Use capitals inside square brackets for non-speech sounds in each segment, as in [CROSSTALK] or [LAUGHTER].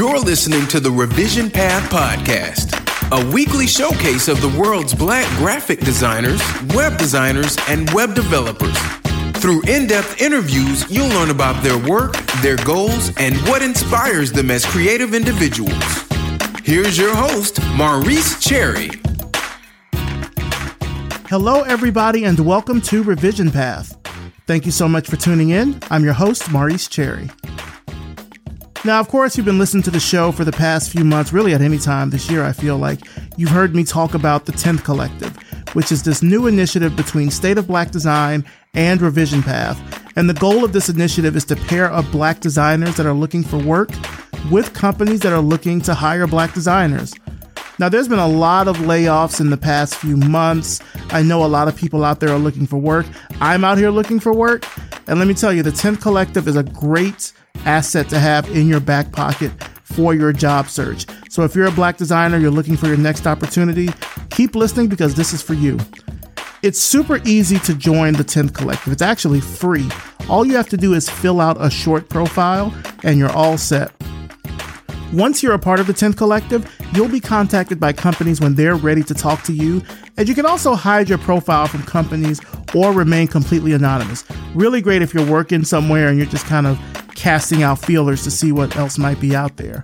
You're listening to the Revision Path Podcast, a weekly showcase of the world's black graphic designers, web designers, and web developers. Through in depth interviews, you'll learn about their work, their goals, and what inspires them as creative individuals. Here's your host, Maurice Cherry. Hello, everybody, and welcome to Revision Path. Thank you so much for tuning in. I'm your host, Maurice Cherry. Now, of course, you've been listening to the show for the past few months, really at any time this year, I feel like. You've heard me talk about the 10th Collective, which is this new initiative between State of Black Design and Revision Path. And the goal of this initiative is to pair up black designers that are looking for work with companies that are looking to hire black designers. Now, there's been a lot of layoffs in the past few months. I know a lot of people out there are looking for work. I'm out here looking for work. And let me tell you, the 10th Collective is a great asset to have in your back pocket for your job search. So if you're a black designer, you're looking for your next opportunity, keep listening because this is for you. It's super easy to join the 10th Collective. It's actually free. All you have to do is fill out a short profile and you're all set. Once you're a part of the 10th Collective, you'll be contacted by companies when they're ready to talk to you, and you can also hide your profile from companies or remain completely anonymous. Really great if you're working somewhere and you're just kind of casting out feelers to see what else might be out there.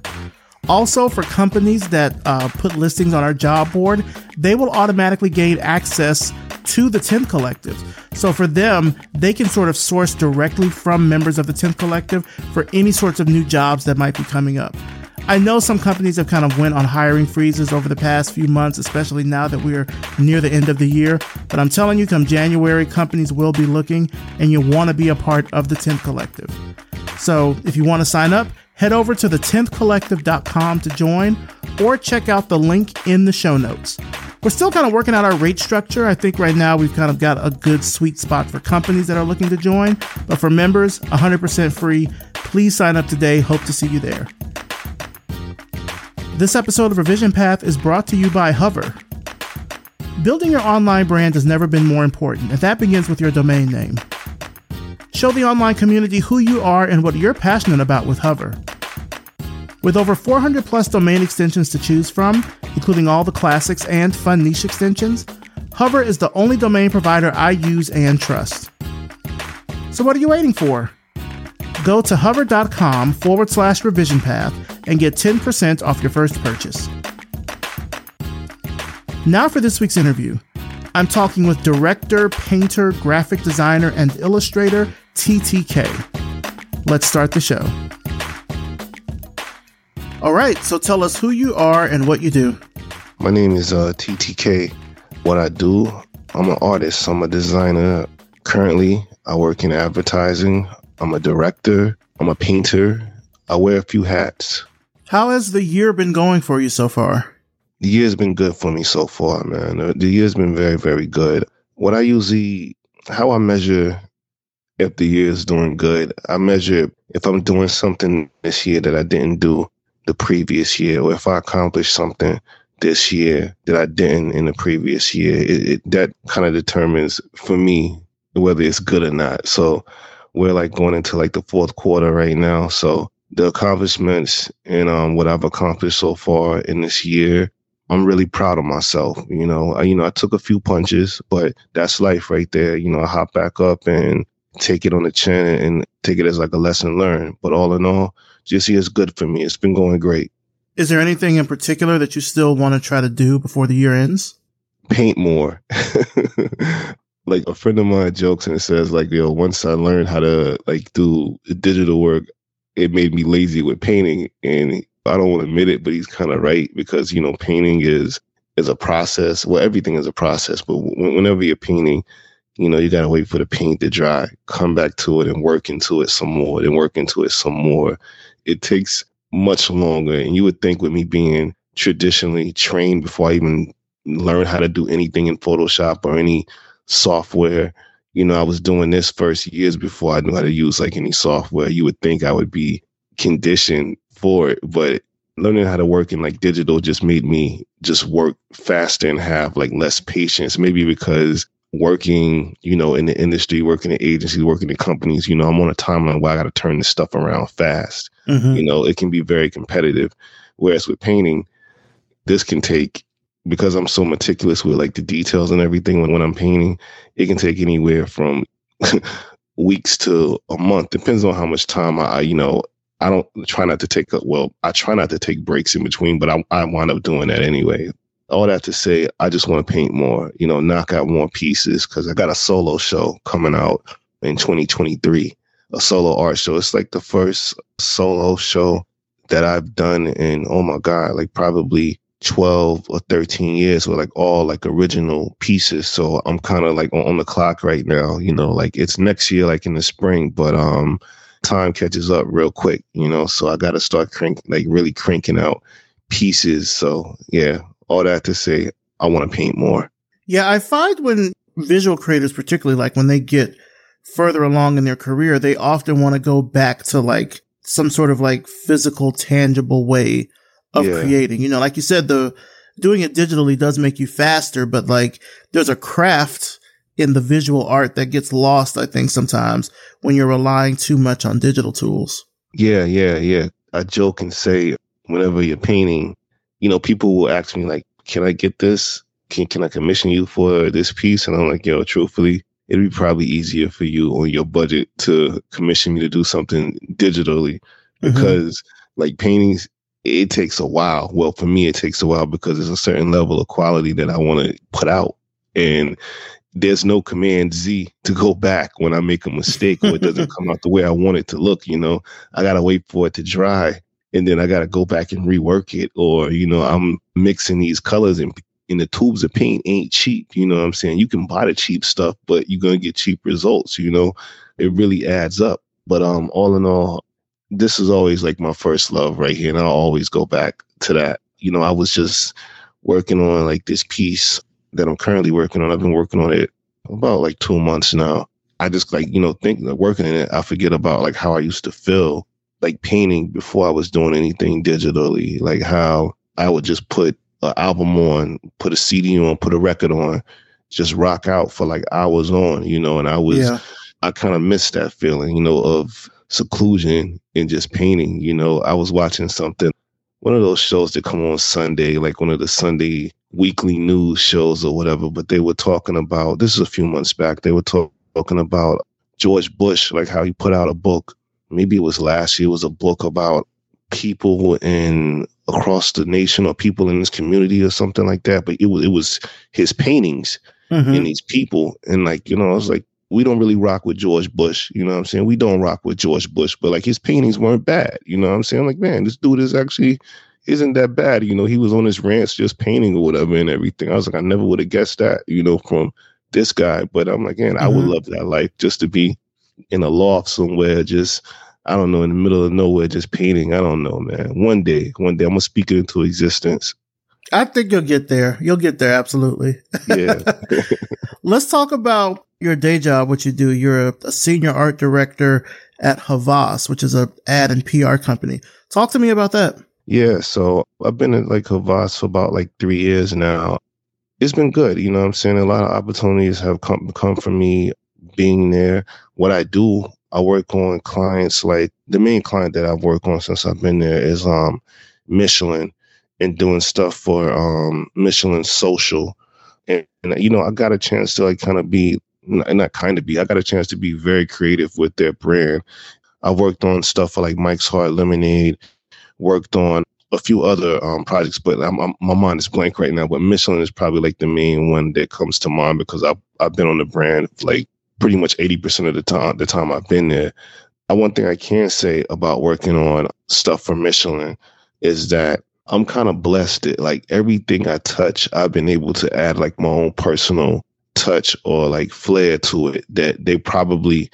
Also, for companies that uh, put listings on our job board, they will automatically gain access to the 10th Collective. So for them, they can sort of source directly from members of the 10th Collective for any sorts of new jobs that might be coming up. I know some companies have kind of went on hiring freezes over the past few months, especially now that we're near the end of the year. But I'm telling you, come January, companies will be looking, and you'll want to be a part of the 10th Collective. So if you want to sign up, head over to the 10thcollective.com to join, or check out the link in the show notes. We're still kind of working out our rate structure. I think right now we've kind of got a good sweet spot for companies that are looking to join, but for members, 100% free. Please sign up today. Hope to see you there. This episode of Revision Path is brought to you by Hover. Building your online brand has never been more important, and that begins with your domain name. Show the online community who you are and what you're passionate about with Hover. With over 400 plus domain extensions to choose from, including all the classics and fun niche extensions, Hover is the only domain provider I use and trust. So, what are you waiting for? Go to hover.com forward slash revision path and get 10% off your first purchase. Now for this week's interview. I'm talking with director, painter, graphic designer, and illustrator TTK. Let's start the show. All right, so tell us who you are and what you do. My name is uh, TTK. What I do, I'm an artist, I'm a designer. Currently, I work in advertising. I'm a director, I'm a painter. I wear a few hats. How has the year been going for you so far? The year's been good for me so far, man. Uh, the year's been very, very good. What I usually, how I measure if the year is doing good, I measure if I'm doing something this year that I didn't do the previous year, or if I accomplished something this year that I didn't in the previous year. It, it, that kind of determines for me whether it's good or not. So we're like going into like the fourth quarter right now. So the accomplishments and um, what I've accomplished so far in this year, I'm really proud of myself. You know, I, you know, I took a few punches, but that's life right there. You know, I hop back up and take it on the chin and take it as like a lesson learned. But all in all, just is good for me. It's been going great. Is there anything in particular that you still want to try to do before the year ends? Paint more. [LAUGHS] like a friend of mine jokes and says like, yo, once I learned how to like do digital work, it made me lazy with painting. And I don't want to admit it, but he's kind of right because, you know, painting is, is a process. Well, everything is a process, but whenever you're painting, you know, you got to wait for the paint to dry, come back to it and work into it some more, then work into it some more. It takes much longer. And you would think with me being traditionally trained before I even learned how to do anything in Photoshop or any software, you know, I was doing this first years before I knew how to use like any software. You would think I would be conditioned for it, but learning how to work in like digital just made me just work faster and have like less patience. Maybe because working, you know, in the industry, working in agencies, working in companies, you know, I'm on a timeline where I got to turn this stuff around fast. Mm-hmm. You know, it can be very competitive. Whereas with painting, this can take because I'm so meticulous with like the details and everything when, when I'm painting, it can take anywhere from [LAUGHS] weeks to a month. Depends on how much time I, you know, I don't try not to take a, well, I try not to take breaks in between, but I, I wind up doing that anyway. All that to say, I just want to paint more, you know, knock out more pieces because I got a solo show coming out in 2023, a solo art show. It's like the first solo show that I've done in, oh my God, like probably 12 or 13 years with like all like original pieces. So I'm kind of like on, on, the clock right now, you know, like it's next year, like in the spring, but, um, time catches up real quick, you know, so I got to start crank, like really cranking out pieces. So yeah, all that to say, I want to paint more. Yeah. I find when visual creators, particularly like when they get further along in their career, they often want to go back to like some sort of like physical, tangible way of yeah. creating. You know, like you said, the doing it digitally does make you faster, but like there's a craft in the visual art that gets lost, I think, sometimes when you're relying too much on digital tools. Yeah, yeah, yeah. I joke and say whenever you're painting, you know, people will ask me like, "Can I get this? Can can I commission you for this piece?" And I'm like, "Yo, truthfully, it'd be probably easier for you on your budget to commission me to do something digitally mm-hmm. because mm-hmm. like paintings it takes a while. Well, for me, it takes a while because there's a certain level of quality that I want to put out. And there's no command Z to go back when I make a mistake or it doesn't [LAUGHS] come out the way I want it to look. You know, I got to wait for it to dry and then I got to go back and rework it. Or, you know, I'm mixing these colors and in the tubes of paint ain't cheap. You know what I'm saying? You can buy the cheap stuff, but you're going to get cheap results. You know, it really adds up. But um, all in all, this is always like my first love right here. And I'll always go back to that. You know, I was just working on like this piece that I'm currently working on. I've been working on it about like two months now. I just like, you know, think working in it, I forget about like how I used to feel like painting before I was doing anything digitally, like how I would just put an album on, put a CD on, put a record on, just rock out for like hours on, you know, and I was, yeah. I kind of missed that feeling, you know, of seclusion and just painting. You know, I was watching something, one of those shows that come on Sunday, like one of the Sunday weekly news shows or whatever, but they were talking about this is a few months back. They were talk, talking about George Bush, like how he put out a book. Maybe it was last year, it was a book about people in across the nation or people in this community or something like that. But it was it was his paintings mm-hmm. and these people. And like, you know, I was like, we don't really rock with George Bush. You know what I'm saying? We don't rock with George Bush, but like his paintings weren't bad. You know what I'm saying? Like, man, this dude is actually isn't that bad. You know, he was on his rants just painting or whatever and everything. I was like, I never would have guessed that, you know, from this guy. But I'm like, man, mm-hmm. I would mm-hmm. love that life just to be in a loft somewhere, just I don't know, in the middle of nowhere, just painting. I don't know, man. One day, one day, I'm gonna speak it into existence. I think you'll get there. You'll get there, absolutely. Yeah. [LAUGHS] Let's talk about your day job, what you do. You're a, senior art director at Havas, which is a ad and PR company. Talk to me about that. Yeah, so I've been at like Havas for about like three years now. It's been good, you know I'm saying? A lot of opportunities have come come from me being there. What I do, I work on clients like the main client that I've worked on since I've been there is um Michelin and doing stuff for um Michelin social. And, and you know, I got a chance to like kind of be not kind of be. I got a chance to be very creative with their brand. I worked on stuff for like Mike's Hard Lemonade, worked on a few other um, projects, but I'm, I'm, my mind is blank right now. But Michelin is probably like the main one that comes to mind because I've I've been on the brand like pretty much eighty percent of the time. The time I've been there, uh, one thing I can say about working on stuff for Michelin is that I'm kind of blessed that like everything I touch, I've been able to add like my own personal touch or like flair to it that they probably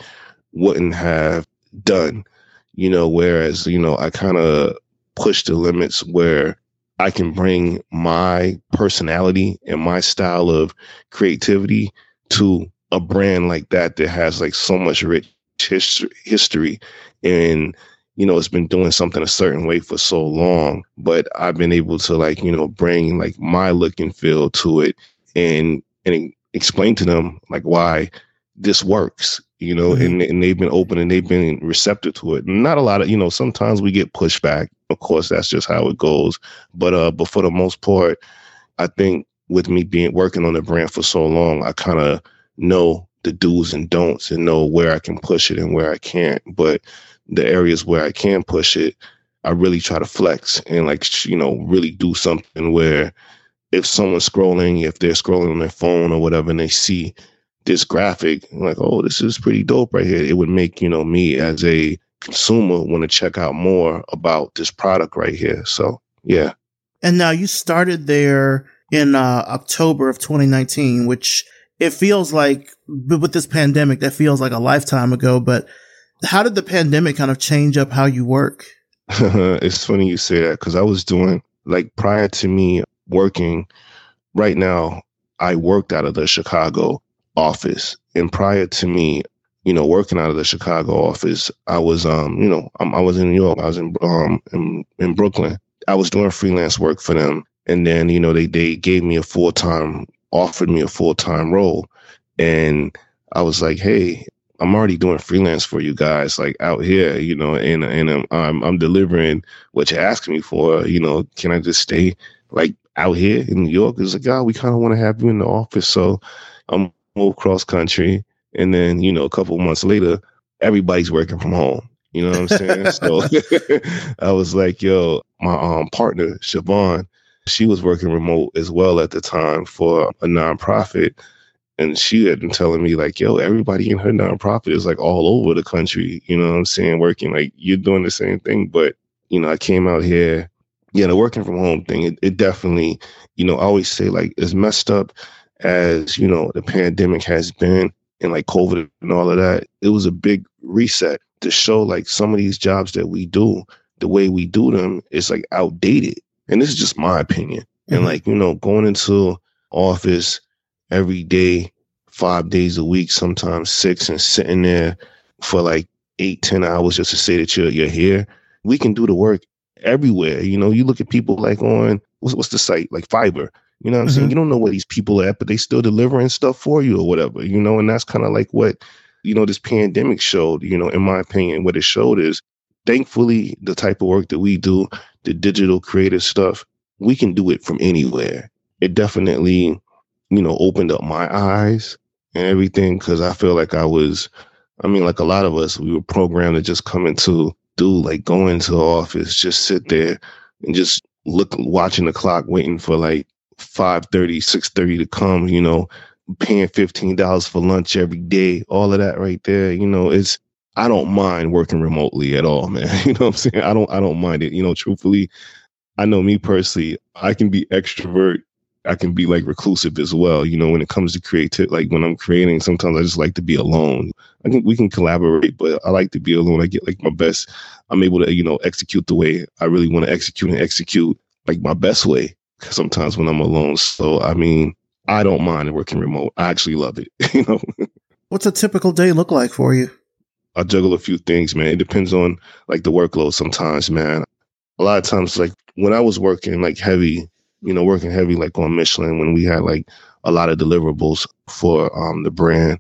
wouldn't have done, you know, whereas, you know, I kind of push the limits where I can bring my personality and my style of creativity to a brand like that that has like so much rich history, and you know it's been doing something a certain way for so long but i've been able to like you know bring like my look and feel to it and and explain to them like why this works, you know, mm-hmm. and, and they've been open and they've been receptive to it. Not a lot of, you know, sometimes we get pushback. Of course, that's just how it goes. But uh, but for the most part, I think with me being working on the brand for so long, I kind of know the do's and don'ts and know where I can push it and where I can't. But the areas where I can push it, I really try to flex and like you know really do something where if someone's scrolling, if they're scrolling on their phone or whatever, and they see this graphic, like, oh, this is pretty dope right here. It would make, you know, me as a consumer want to check out more about this product right here. So, yeah. And now you started there in uh, October of 2019, which it feels like, with this pandemic, that feels like a lifetime ago. But how did the pandemic kind of change up how you work? [LAUGHS] it's funny you say that because I was doing, like, prior to me working right now, I worked out of the Chicago office. And prior to me, you know, working out of the Chicago office, I was, um, you know, I was in New York. I was in, um, in, in Brooklyn. I was doing freelance work for them. And then, you know, they, they gave me a full time, offered me a full time role. And I was like, hey, I'm already doing freelance for you guys, like out here, you know, and and I'm I'm, I'm delivering what you're asking me for. You know, can I just stay like out here in New York? It's like, oh, we kind of want to have you in the office, so I'm moved cross country, and then you know a couple months later, everybody's working from home. You know what I'm saying? so [LAUGHS] I was like, yo, my um partner Siobhan, she was working remote as well at the time for a nonprofit. And she had been telling me, like, yo, everybody in her nonprofit is like all over the country, you know what I'm saying, working. Like, you're doing the same thing. But, you know, I came out here, yeah, the working from home thing, it, it definitely, you know, I always say, like, as messed up as you know the pandemic has been and like COVID and all of that, it was a big reset to show like some of these jobs that we do, the way we do them is like outdated. And this is just my opinion. Mm-hmm. And like, you know, going into office every day, five days a week, sometimes six, and sitting there for like eight, ten hours just to say that you're you're here. We can do the work everywhere. You know, you look at people like on what's, what's the site like Fiverr. You know what I'm mm-hmm. saying? You don't know where these people are at, but they still delivering stuff for you or whatever, you know, and that's kind of like what, you know, this pandemic showed, you know, in my opinion, what it showed is thankfully the type of work that we do, the digital creative stuff, we can do it from anywhere. It definitely, you know, opened up my eyes and everything because I feel like I was, I mean, like a lot of us, we were programmed to just come into do like go into the office, just sit mm-hmm. there and just look, watching the clock, waiting for like 5.30, 6.30 to come, you know, paying $15 for lunch every day, all of that right there, you know, it's, I don't mind working remotely at all, [LAUGHS] man. You know what I'm saying? I don't, I don't mind it. You know, truthfully, I know me personally, I can be extrovert. I can be like reclusive as well. You know, when it comes to creative, like when I'm creating, sometimes I just like to be alone. I think we can collaborate, but I like to be alone. I get like my best. I'm able to, you know, execute the way I really want to execute and execute like my best way sometimes when I'm alone. So, I mean, I don't mind working remote. I actually love it. [LAUGHS] you know, what's a typical day look like for you? I juggle a few things, man. It depends on like the workload sometimes, man. A lot of times, like when I was working like heavy, you know, working heavy like on Michelin, when we had like a lot of deliverables for um the brand,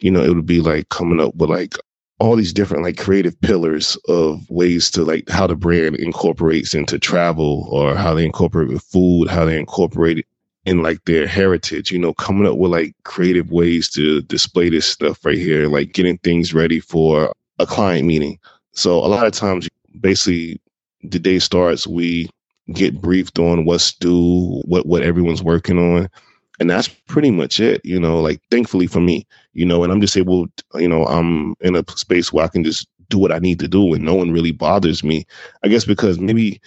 you know, it would be like coming up with like all these different like creative pillars of ways to like how the brand incorporates into travel or how they incorporate with food, how they incorporate it in like their heritage, you know, coming up with like creative ways to display this stuff right here, like getting things ready for a client meeting. So a lot of times, basically, the day starts, we get briefed on what's due, what what everyone's working on, and that's pretty much it you know like thankfully for me you know and i'm just able you know i'm in a space where i can just do what i need to do and no one really bothers me. I guess because maybe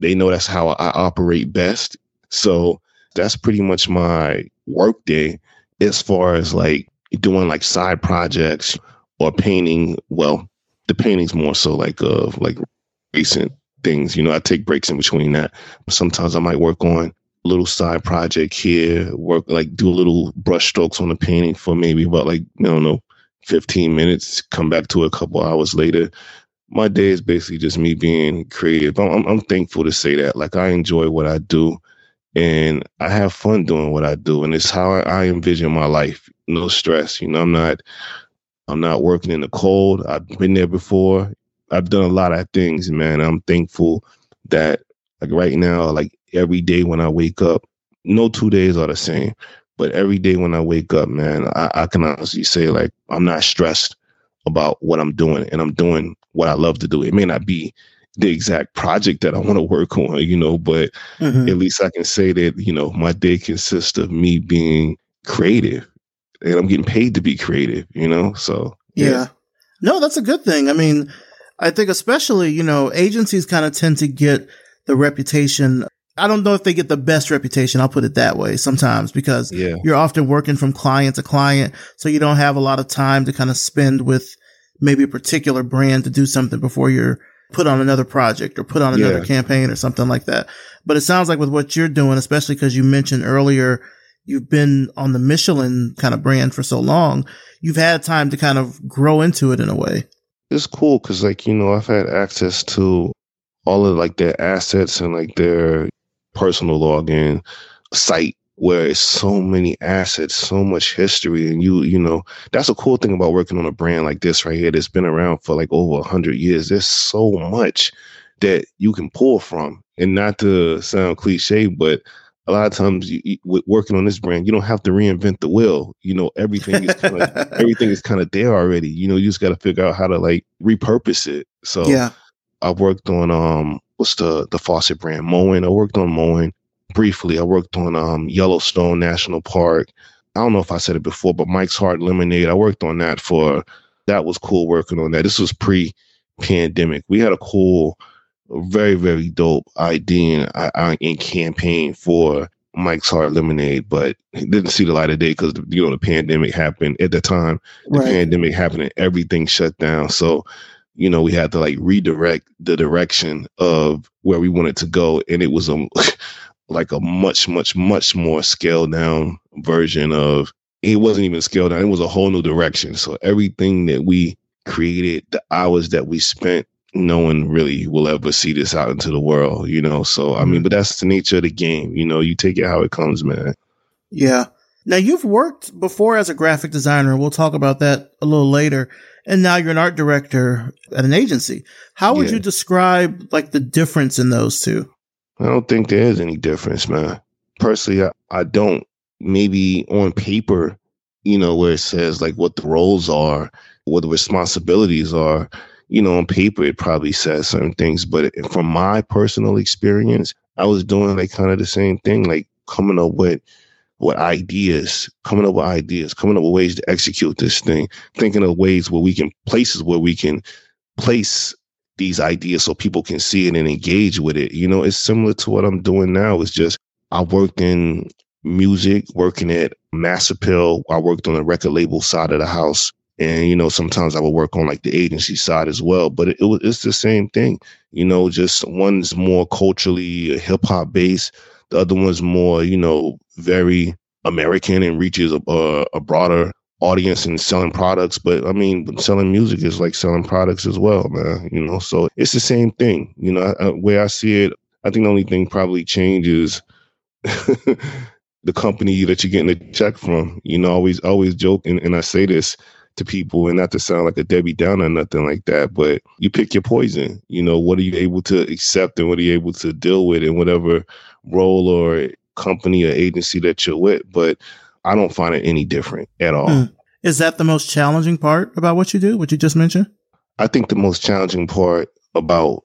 they know that's how i operate best. So that's pretty much my work day as far as like doing like side projects or painting. Well the painting's more so like uh like recent things you know i take breaks in between that sometimes i might work on little side project here, work like do a little brush strokes on a painting for maybe about like, I don't know, 15 minutes, come back to it a couple hours later. My day is basically just me being creative. I'm, I'm thankful to say that. Like I enjoy what I do and I have fun doing what I do, and it's how I envision my life. No stress, you know. I'm not, I'm not working in the cold. I've been there before. I've done a lot of things, man. I'm thankful that, like right now, like every day when I wake up, no two days are the same, but every day when I wake up, man, I, I can honestly say like I'm not stressed about what I'm doing, and I'm doing what I love to do. It may not be the exact project that I want to work on, you know, but mm-hmm. at least I can say that, you know, my day consists of me being creative and I'm getting paid to be creative, you know? So, yeah. yeah. No, that's a good thing. I mean, I think especially, you know, agencies kind of tend to get the reputation. I don't know if they get the best reputation. I'll put it that way sometimes because yeah. you're often working from client to client. So you don't have a lot of time to kind of spend with maybe a particular brand to do something before you're put on another project or put on another yeah. campaign or something like that. But it sounds like with what you're doing, especially because you mentioned earlier, you've been on the Michelin kind of brand for so long, you've had time to kind of grow into it in a way. It's cool because, like, you know, I've had access to all of like their assets and like their personal login site where it's so many assets, so much history, and you, you know, that's a cool thing about working on a brand like this right here that's been around for like over hundred years. There's so much that you can pull from, and not to sound cliche, but a lot of times you, you, with working on this brand, you don't have to reinvent the wheel. You know, everything is kind of [LAUGHS] everything is kind of there already. You know, you just got to figure out how to like repurpose it. So yeah, I worked on um, what's the the faucet brand Moen. I worked on Moen briefly. I worked on um, Yellowstone National Park. I don't know if I said it before, but Mike's Hard Lemonade. I worked on that for that was cool working on that. This was pre pandemic. We had a cool, very, very dope idea and, and campaign for Mike's Hard Lemonade, but it didn't see the light of day because you know the pandemic happened at the time. The right. pandemic happened and everything shut down. So, you know, we had to like redirect the direction of where we wanted to go, and it was a [LAUGHS] like a much, much, much more scaled down version of it wasn't even scaled down. It was a whole new direction. So everything that we created, the hours that we spent, no one really will ever see this out into the world, you know? So, I mean, mm-hmm. but that's the nature of the game. You know, you take it how it comes, man. Yeah. Now you've worked before as a graphic designer. We'll talk about that a little later. And now you're an art director at an agency. How would yeah. you describe like the difference in those two? I don't think there is any difference, man. Personally, I, I don't. Maybe on paper, you know, where it says like what the roles are, what the responsibilities are, you know, on paper it probably says certain things. But from my personal experience, I was doing like kind of the same thing, like coming up with what ideas, coming up with ideas, coming up with ways to execute this thing, thinking of ways where we can places where we can place these ideas so people can see it and engage with it. You know, it's similar to what I'm doing now. It's just I worked in music, working at Mass Appeal. I worked on the record label side of the house. And, you know, sometimes I would work on like the agency side as well. But it, it was it's the same thing. You know, just one's more culturally hip hop based. The other one's more, you know, very American and reaches a, a, a broader audience and selling products, but I mean, selling music is like selling products as well, man. You know, so it's the same thing. You know, I, where I see it, I think the only thing probably changes [LAUGHS] the company that you're getting a check from. You know, always always joke, and, and I say this to people, and not to sound like a Debbie Downer or nothing like that, but you pick your poison. You know, what are you able to accept, and what are you able to deal with, in whatever role or company or agency that you're with. But I don't find it any different at all. Mm. Is that the most challenging part about what you do, what you just mentioned? I think the most challenging part about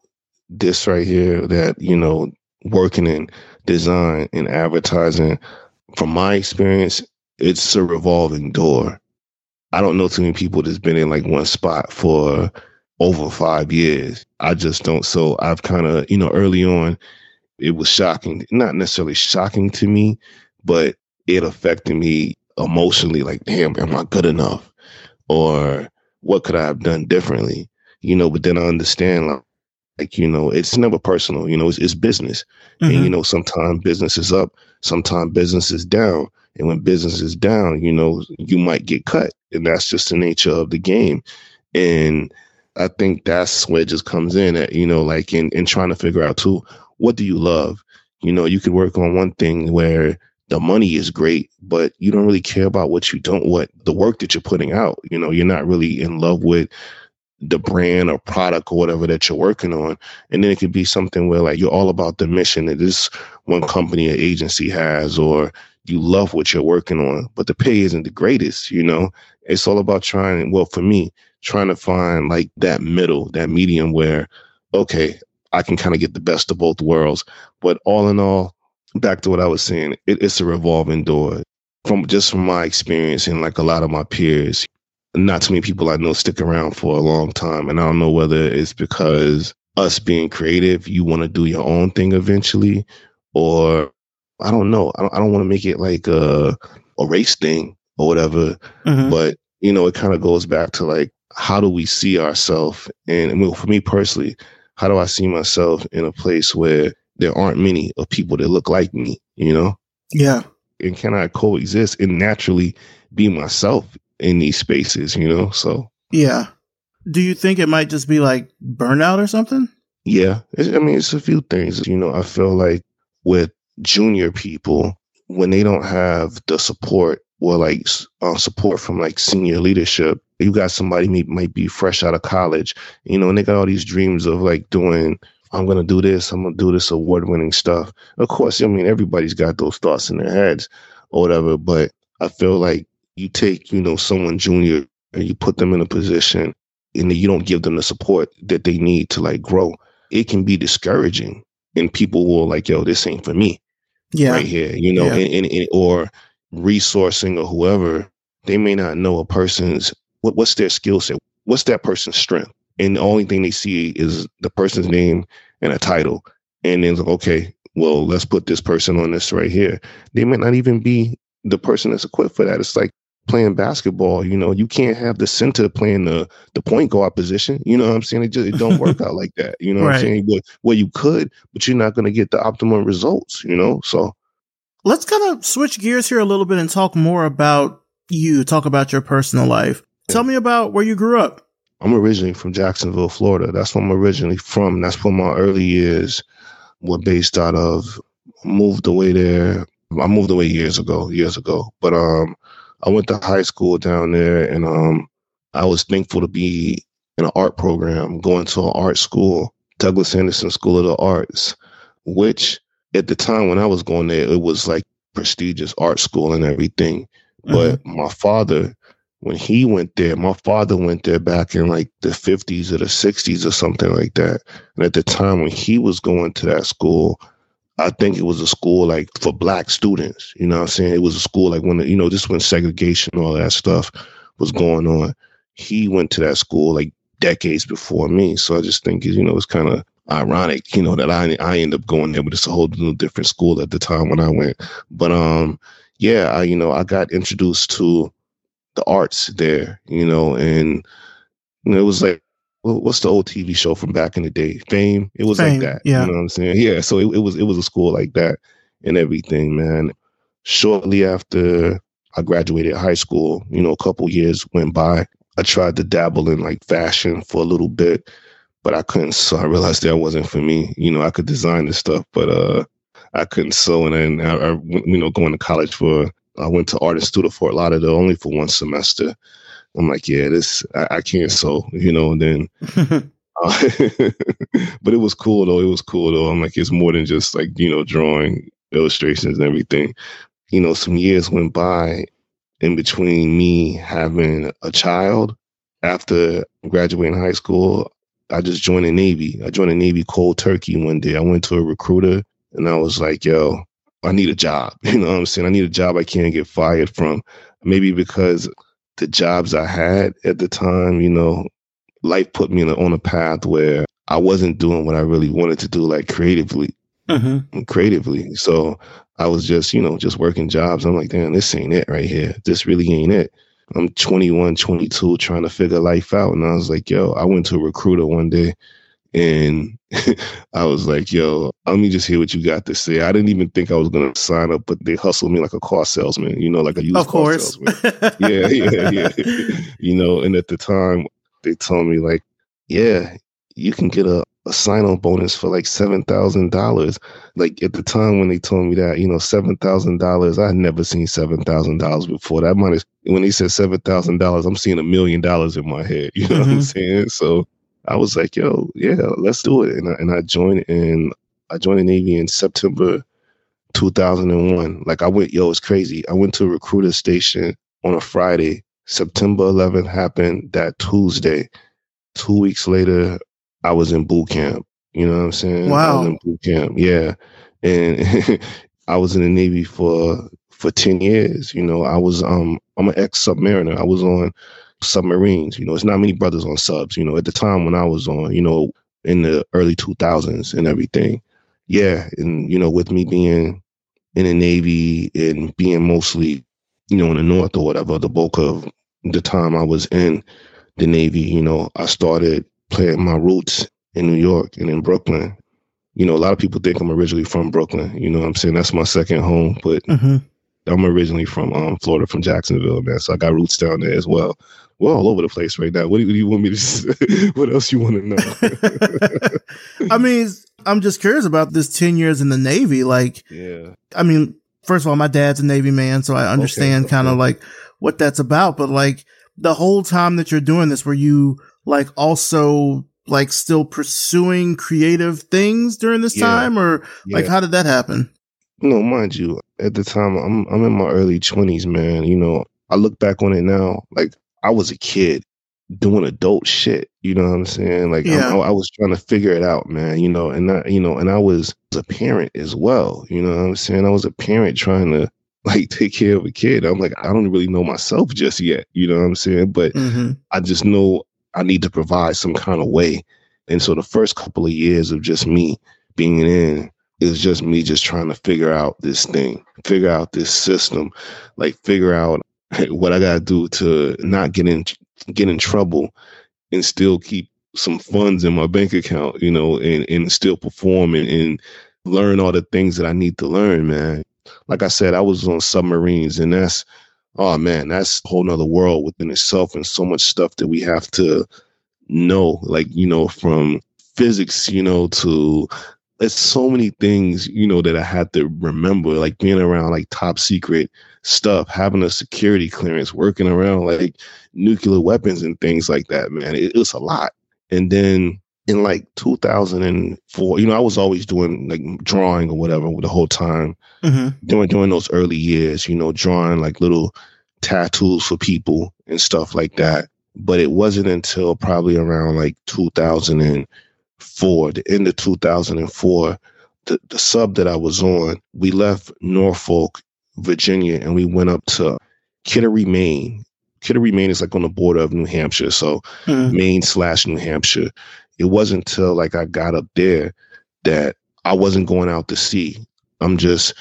this right here that, you know, working in design and advertising, from my experience, it's a revolving door. I don't know too many people that's been in like one spot for over five years. I just don't. So I've kind of, you know, early on, it was shocking. Not necessarily shocking to me, but it affected me emotionally like damn am i good enough or what could i have done differently you know but then i understand like, like you know it's never personal you know it's, it's business mm-hmm. and you mm-hmm. know sometimes business is up sometimes business is down and when business is down you know you might get cut and that's just the nature of the game and i think that's where it just comes in at you know like in, in trying to figure out too what do you love You know, you could work on one thing where the money is great, but you don't really care about what you don't, what the work that you're putting out. You know, you're not really in love with the brand or product or whatever that you're working on. And then it could be something where like you're all about the mission that this one company or agency has, or you love what you're working on, but the pay isn't the greatest, you know? It's all about trying, well, for me, trying to find like that middle, that medium where, okay, I can kind of get the best of both worlds. But all in all, back to what I was saying, it, it's a revolving door. From just from my experience and like a lot of my peers, not too many people I know stick around for a long time. And I don't know whether it's because us being creative, you want to do your own thing eventually, or I don't know. I don't, I don't want to make it like a, a race thing or whatever. Mm-hmm. But, you know, it kind of goes back to like, how do we see ourselves? And mean, for me personally, how do I see myself in a place where there aren't many of people that look like me, you know? Yeah. And can I coexist and naturally be myself in these spaces, you know? So, yeah. Do you think it might just be like burnout or something? Yeah. I mean, it's a few things. You know, I feel like with junior people, when they don't have the support or like uh, support from like senior leadership, you got somebody may, might be fresh out of college, you know, and they got all these dreams of like doing, I'm to do this, I'm to do this award winning stuff. Of course, I mean, everybody's got those thoughts in their heads or whatever, but I feel like you take, you know, someone junior and you put them in a position and you don't give them the support that they need to like grow, it can be discouraging. And people will like, yo, this ain't for me. Yeah. Right here, you know, yeah. and, and, and, or resourcing or whoever, they may not know a person's what, what's their skill set, what's that person's strength. And the only thing they see is the person's name and a title. And then, okay, well, let's put this person on this right here. They might not even be the person that's equipped for that. It's like playing basketball. You know, you can't have the center playing the the point guard position. You know what I'm saying? It just it don't work out like that. You know right. what I'm saying? Well, well, you could, but you're not going to get the optimum results. You know, so let's kind of switch gears here a little bit and talk more about you. Talk about your personal life. Yeah. Tell me about where you grew up. I'm originally from Jacksonville, Florida. That's where I'm originally from. That's where my early years were based out of. Moved away there. I moved away years ago, years ago. But um, I went to high school down there, and um, I was thankful to be in an art program, going to an art school, Douglas Anderson School of the Arts, which at the time when I was going there, it was like prestigious art school and everything. Mm-hmm. But my father, when he went there, my father went there back in like the 50s or the 60s or something like that. And at the time when he was going to that school, I think it was a school like for black students. You know I'm saying? It was a school like when, you know, just when segregation and all that stuff was going on. He went to that school like decades before me. So I just think, you know, it's kind of ironic, you know, that I I end up going there, but it's a whole new different school at the time when I went. But um, yeah, I you know I got introduced to the arts there, you know, and you know, it was like what's the old TV show from back in the day? Fame. It was Fame, like that. Yeah. You know what I'm saying? Yeah. So it, it was it was a school like that and everything, man. Shortly after I graduated high school, you know, a couple years went by. I tried to dabble in like fashion for a little bit, but I couldn't sew. I realized that wasn't for me. You know, I could design this stuff, but uh, I couldn't sew. And then I, I you know, going to college for, I went to Art Institute of Fort Lauderdale only for one semester. I'm like, yeah, this I, I can't sew, you know. And then, [LAUGHS] uh, [LAUGHS] but it was cool though. It was cool though. I'm like, it's more than just like you know drawing illustrations and everything. You know, some years went by in between me having a child after graduating high school. I just joined the Navy. I joined the Navy cold turkey one day. I went to a recruiter and I was like, yo, I need a job. [LAUGHS] You know what I'm saying? I need a job I can't get fired from. Maybe because the jobs I had at the time, you know, life put me a, on a path where I wasn't doing what I really wanted to do, like creatively. Mm-hmm. Creatively. So I was just, you know, just working jobs. I'm like, damn, this ain't it right here. This really ain't it. I'm 21, 22, trying to figure life out. And I was like, yo, I went to a recruiter one day and [LAUGHS] I was like, yo, let me just hear what you got to say. I didn't even think I was going to sign up, but they hustled me like a car salesman, you know, like a used of car course. salesman. [LAUGHS] yeah, [LAUGHS] yeah, yeah. you know, and at the time, they told me, like, yeah, you can get a a sign on bonus for like seven thousand dollars. Like at the time when they told me that, you know, seven thousand dollars, I had never seen seven thousand dollars before. That money when they said seven thousand dollars, I'm seeing a million dollars in my head. You know mm-hmm. what I'm mm-hmm. saying? So I was like, yo, yeah, let's do it. And I, and I joined in I joined the Navy in September 2001. Like I went, yo, it's crazy. I went to a recruiter station on a Friday. September 11th happened that Tuesday. Two weeks later, I was in boot camp. You know what I'm saying? Wow. In boot camp. Yeah. And [LAUGHS] I was in the Navy for for 10 years. You know, I was um I'm an ex submariner. I was on submarines. You know, it's not many brothers on subs, you know, at the time when I was on, you know, in the early 2000s and everything. Yeah. And, you know, with me being in the Navy and being mostly, you know, in the North or whatever, the bulk of the time I was in the Navy, you know, I started playing my roots in New York and in Brooklyn. You know, a lot of people think I'm originally from Brooklyn. You know what I'm saying? That's my second home, but mm-hmm. I'm originally from um, Florida, from Jacksonville, man. So I got roots down there as well. We're all over the place right now. What do you, what do you want me to? [LAUGHS] What else you want to know? [LAUGHS] I mean, I'm just curious about this ten years in the Navy. Like, yeah. I mean, first of all, my dad's a Navy man, so I understand okay, kind of like what that's about. But like the whole time that you're doing this, were you like also like still pursuing creative things during this yeah. time, or yeah. like how did that happen? You know, mind you, at the time I'm I'm in my early twenties, man. You know, I look back on it now, like I was a kid doing adult shit. You know what I'm saying? Like yeah. I, I, was trying to figure it out, man. You know, and I, you know, and I was a parent as well. You know what I'm saying? I was a parent trying to [LAUGHS] like take care of a kid. I'm like, I don't really know myself just yet. You know what I'm saying? But mm-hmm. I just know I need to provide some kind of way. And so the first couple of years of just me being in is just me just trying to figure out this thing, figure out this system, like figure out what I gotta do to not get in get in trouble and still keep some funds in my bank account, you know, and, and still perform and, and learn all the things that I need to learn, man. Like I said, I was on submarines and that's oh man, that's a whole nother world within itself and so much stuff that we have to know, like, you know, from physics, you know, to it's so many things, you know, that I had to remember, like being around like top secret stuff, having a security clearance, working around like nuclear weapons and things like that, man. It, it was a lot. And then in like 2004, you know, I was always doing like drawing or whatever the whole time mm-hmm. during during those early years, you know, drawing like little tattoos for people and stuff like that. But it wasn't until probably around like 2004, the end of 2004, the, the sub that I was on, we left Norfolk, Virginia, and we went up to Kittery, Maine. Kittery, Maine is like on the border of New Hampshire. So mm-hmm. Maine slash New Hampshire it wasn't until like I got up there that I wasn't going out to sea. I'm just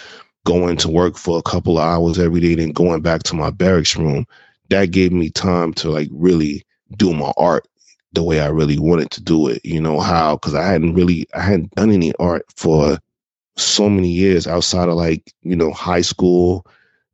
going to work for a couple of hours every day, then going back to my barracks room. That gave me time to like really do my art the way I really wanted to do it. You know how? Because I hadn't really I hadn't done any art for so many years outside of like you know high school,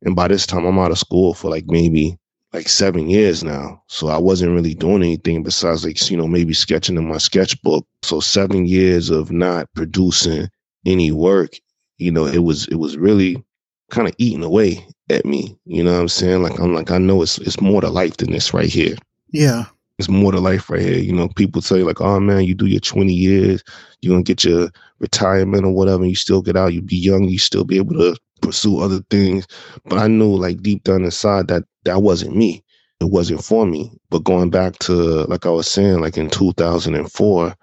and by this time I'm out of school for like maybe like seven years now. So I wasn't really doing anything besides like, you know, maybe sketching in my sketchbook. So seven years of not producing any work, you know, it was, it was really kind of eating away at me. You know what I'm saying? Like, I'm like, I know it's, it's more to life than this right here. Yeah. It's more to life right here. You know, people tell you like, oh man, you do your 20 years, you're to get your retirement or whatever. And you still get out, you be young, you still be able to pursue other things. But I knew like deep down inside that that wasn't me. It wasn't for me. But going back to like I was saying, like in 2004,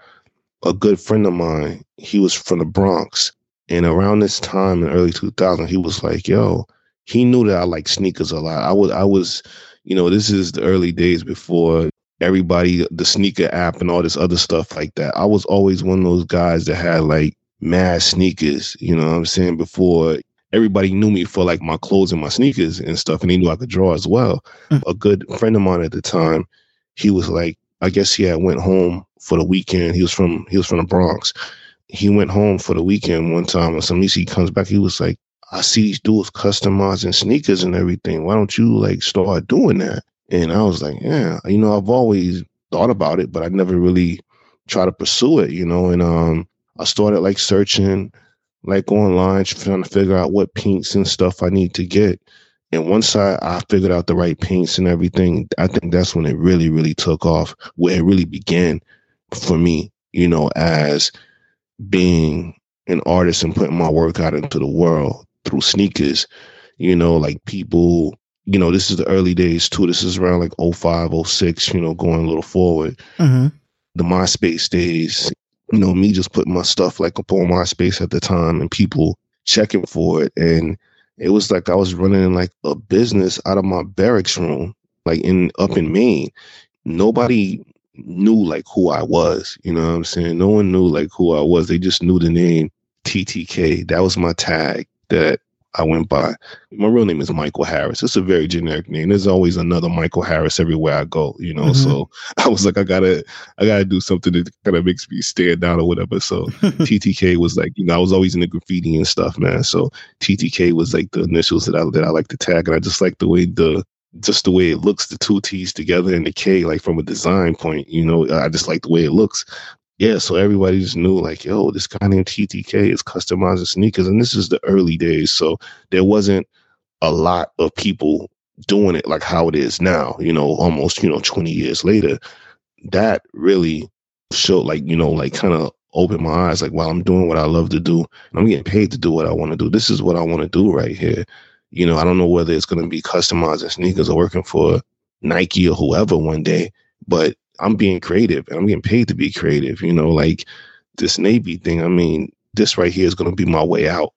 a good friend of mine, he was from the Bronx. And around this time in early 2000, he was like, yo, he knew that I like sneakers a lot. I was, I was, you know, this is the early days before everybody, the sneaker app and all this other stuff like that. I was always one of those guys that had like mad sneakers, you know what I'm saying? Before everybody knew me for like my clothes and my sneakers and stuff, and they knew I could draw as well. Mm. A good friend of mine at the time, he was like, I guess he had went home for the weekend. He was from he was from the Bronx. He went home for the weekend one time, and some he comes back. He was like, I see these dudes customizing sneakers and everything. Why don't you like start doing that? And I was like, yeah, you know, I've always thought about it, but I never really try to pursue it, you know. And um, I started like searching, like online, trying to figure out what paints and stuff I need to get. And once I, I figured out the right paints and everything, I think that's when it really, really took off, where it really began for me, you know, as being an artist and putting my work out into the world through sneakers, you know, like people, you know, this is the early days too. This is around like 05, 06, you know, going a little forward. Mm-hmm. The MySpace days, you know, me just putting my stuff like up on MySpace at the time and people checking for it. And it was like I was running like a business out of my barracks room, like in up in Maine. Nobody knew like who I was. You know what I'm saying? No one knew like who I was. They just knew the name TTK. That was my tag that I went by. My real name is Michael Harris. It's a very generic name. There's always another Michael Harris everywhere I go, you know. Mm-hmm. So [LAUGHS] I was like, I gotta, I gotta do something that kind of makes me stand out or whatever. So [LAUGHS] TTK was like, you know, I was always in the graffiti and stuff, man. So TTK was like the initials that I that I like to tag, and I just like the way the just the way it looks, the two T's together and the K, like from a design point, you know, I just like the way it looks yeah, so everybody just knew like, yo, this guy named TTK is customizing sneakers, and this is the early days, so there wasn't a lot of people doing it like how it is now. You know, almost you know twenty years later, that really showed like you know like kind of opened my eyes like, well, I'm doing what I love to do, and I'm getting paid to do what I want to do. This is what I want to do right here. You know, I don't know whether it's going to be customizing sneakers or working for Nike or whoever one day, but I'm being creative and I'm getting paid to be creative. You know, like this Navy thing. I mean, this right here is going to be my way out.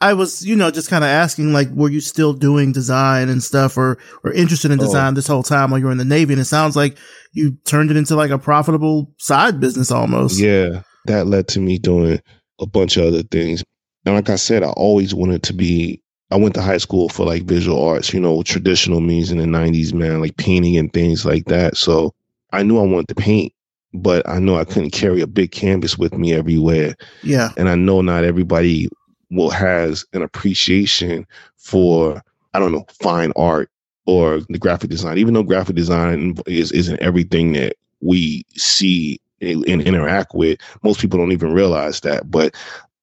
I was, you know, just kind of asking, like, were you still doing design and stuff, or or interested in oh. design oh. this whole time while you were in the Navy? And it sounds like you turned it into like a profitable side business almost. Yeah, that led to me doing a bunch of other things. And like I said, I always wanted to be. I went to high school for like visual arts, you know, traditional means in the '90s, man, like painting and things like that. So I knew I wanted to paint, but I know I couldn't carry a big canvas with me everywhere. Yeah. And I know not everybody will has an appreciation for I don't know fine art or the graphic design. Even though graphic design is isn't everything that we see and interact with, most people don't even realize that. But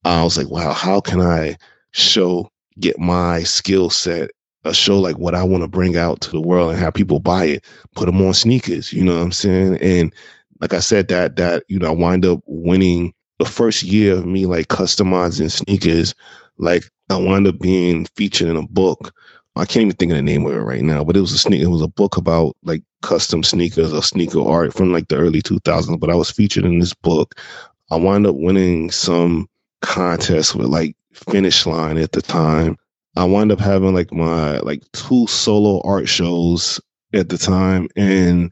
I was like, wow, how can I show get my skill set a show like what I want to bring out to the world and have people buy it, put them on sneakers. You know what I'm saying? And like I said, that that you know, I wind up winning the first year of me like customizing sneakers. Like I wind up being featured in a book. I can't even think of the name of it right now, but it was a sneaker. It was a book about like custom sneakers or sneaker art from like the early 2000s. But I was featured in this book. I wind up winning some contest with like Finish Line at the time I wound up having like my like two solo art shows at the time, and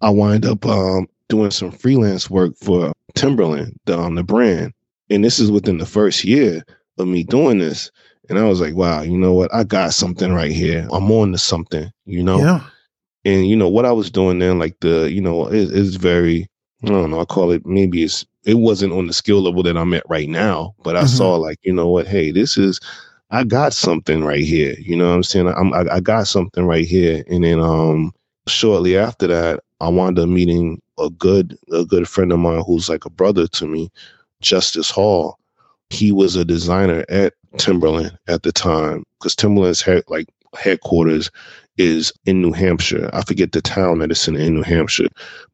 I wind up um, doing some freelance work for Timberland, the, um, the brand. And this is within the first year of me doing this. And I was like, wow, you know what? I got something right here. I'm on to something, you know? Yeah. And, you know, what I was doing then, like the, you know, it, it's very, I don't know, I call it maybe it's, it wasn't on the skill level that I'm at right now, but I mm-hmm. saw like, you know what? Hey, this is, I got something right here. You know what I'm saying? I'm, I, I got something right here. And then um, shortly after that, I wound up meeting a good a good friend of mine who's like a brother to me, Justice Hall. He was a designer at Timberland at the time because Timberland's head like headquarters is in New Hampshire. I forget the town that it's in in New Hampshire,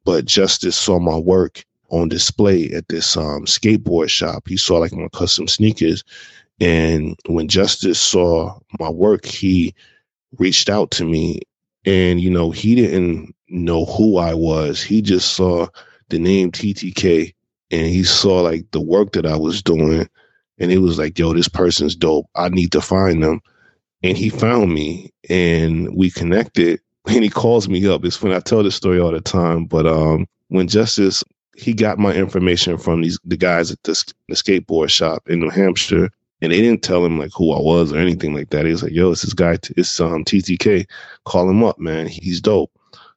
but Justice saw my work on display at this um, skateboard shop. He saw like my custom sneakers and when Justice saw my work, he reached out to me and, you know, he didn't know who I was. He just saw the name TTK and he saw like the work that I was doing. And he was like, yo, this person's dope. I need to find them. And he found me and we connected [LAUGHS] and he calls me up. It's when I tell this story all the time. But um, when Justice, he got my information from these the guys at the, the skateboard shop in New Hampshire and they didn't tell him like who I was or anything like that. He was like, "Yo, it's this guy. It's um TTK. Call him up, man. He's dope."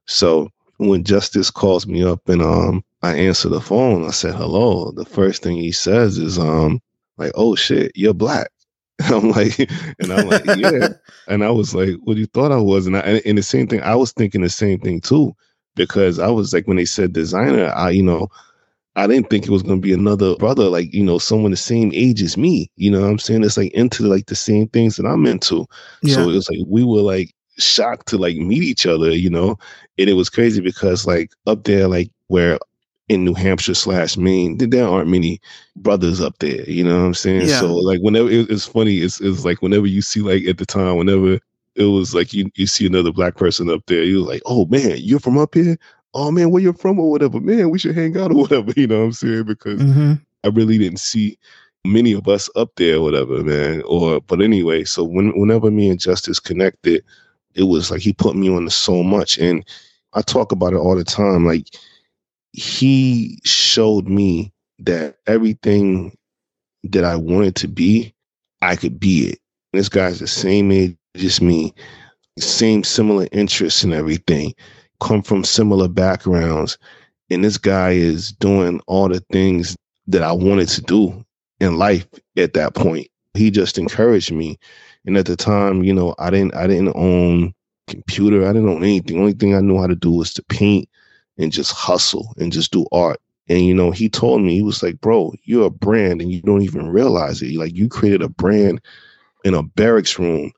So when Justice calls me up and um I answer the phone, I said hello. The first thing he says is um like, "Oh shit, you're black." [LAUGHS] I'm like, and I'm like, yeah. [LAUGHS] and I was like, what do you thought I was? And I, and the same thing, I was thinking the same thing too, because I was like, when they said designer, I, you know, I didn't think it was gonna be another brother, like, you know, someone the same age as me. You know what I'm saying? It's like into like the same things that I'm into. Yeah. So it was like we were like shocked to like meet each other, you know. And it was crazy because like up there, like where in New Hampshire slash Maine, there aren't many brothers up there. You know what I'm saying? Yeah. So like whenever it, it's funny, it's it's like whenever you see like at the time, whenever it was like you you see another black person up there, you're like, oh man, you're from up here. Oh man, where you're from or whatever. Man, we should hang out or whatever. [LAUGHS] You know what I'm saying? Because mm-hmm. I really didn't see many of us up there or whatever, man. Or but anyway, so when whenever me and Justice connected, it was like he put me on so much. And I talk about it all the time. Like he showed me that everything that I wanted to be, I could be it. This guy's the same age as me, same similar interests and everything, come from similar backgrounds. And this guy is doing all the things that I wanted to do in life at that point. He just encouraged me. And at the time, you know, I didn't I didn't own computer. I didn't own anything. The only thing I knew how to do was to paint and just hustle and just do art. And you know, he told me he was like, "Bro, you're a brand and you don't even realize it. Like you created a brand in a barracks room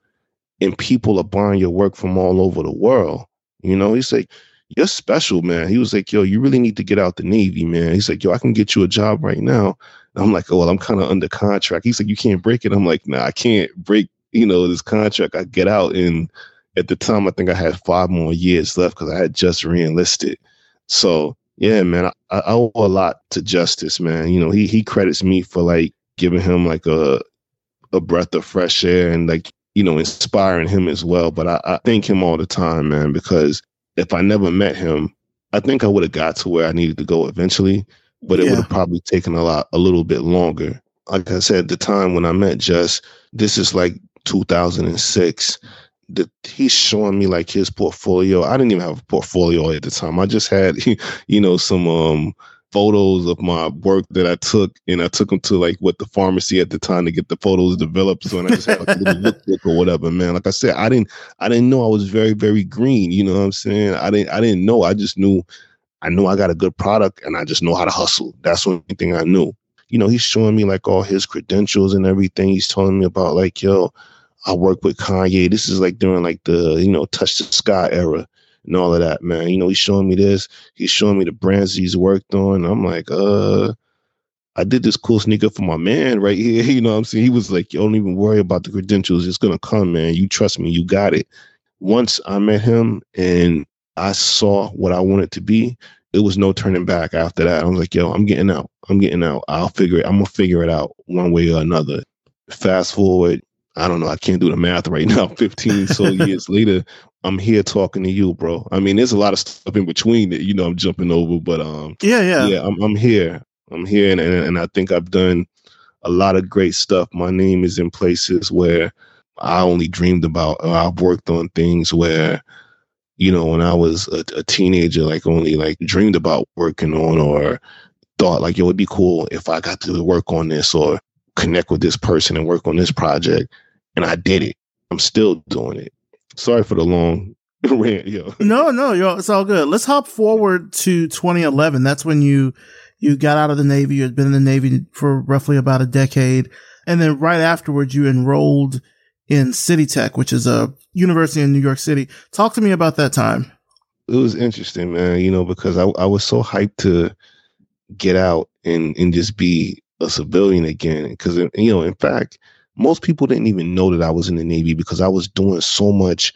and people are buying your work from all over the world." You know, he's like, "You're special, man." He was like, "Yo, you really need to get out the Navy, man." He's like, "Yo, I can get you a job right now." And I'm like, "Oh, well, I'm kind of under contract." He's like, "You can't break it." I'm like, "Nah, I can't break, you know, this contract. I get out and at the time, I think I had five more years left because I had just reenlisted. So yeah, man, I, I, owe a lot to Justice, man. You know, he he credits me for like giving him like a a breath of fresh air and like you know inspiring him as well. But I, I thank him all the time, man, because if I never met him, I think I would have got to where I needed to go eventually, but it yeah. would have probably taken a lot a little bit longer. Like I said, the time when I met Just, this is like 2006 that he's showing me like his portfolio. I didn't even have a portfolio at the time. I just had, [LAUGHS] you know, some um photos of my work that I took, and I took them to like what the pharmacy at the time to get the photos developed. So and I just had like a little lookbook or whatever, man. Like I said, I didn't, I didn't know I was very, very green. You know what I'm saying? I didn't, I didn't know. I just knew, I knew I got a good product, and I just know how to hustle. That's the only thing I knew. You know, he's showing me like all his credentials and everything. He's telling me about like, yo, I work with Kanye. This is like during like the, you know, touch the sky era and all of that, man. You know, he's showing me this. He's showing me the brands he's worked on. I'm like, uh, I did this cool sneaker for my man right here. [LAUGHS] You know what I'm saying? He was like, you don't even worry about the credentials. It's gonna come, man. You trust me, you got it. Once I met him and I saw what I wanted to be, it was no turning back after that. I was like, yo, I'm getting out. I'm getting out. I'll figure it. I'm gonna figure it out one way or another. Fast forward, I don't know. I can't do the math right now. [LAUGHS] 15 so [LAUGHS] years later, I'm here talking to you, bro. I mean, there's a lot of stuff in between that, you know, I'm jumping over, but um, yeah, yeah, yeah, I'm, I'm here. I'm here. And, and, and I think I've done a lot of great stuff. My name is in places where I only dreamed about, I've worked on things where, you know, when I was a, a teenager, like only like dreamed about working on or thought like, yo, it'd be cool if I got to work on this or connect with this person and work on this project. And I did it. I'm still doing it. Sorry for the long [LAUGHS] rant, yo. No, no, yo, it's all good. Let's hop forward to 2011. That's when you you got out of the Navy. You had been in the Navy for roughly about a decade, and then right afterwards, you enrolled in City Tech, which is a university in New York City. Talk to me about that time. It was interesting, man. You know, because I I was so hyped to get out and and just be a civilian again. Because you know, in fact, most people didn't even know that I was in the Navy because I was doing so much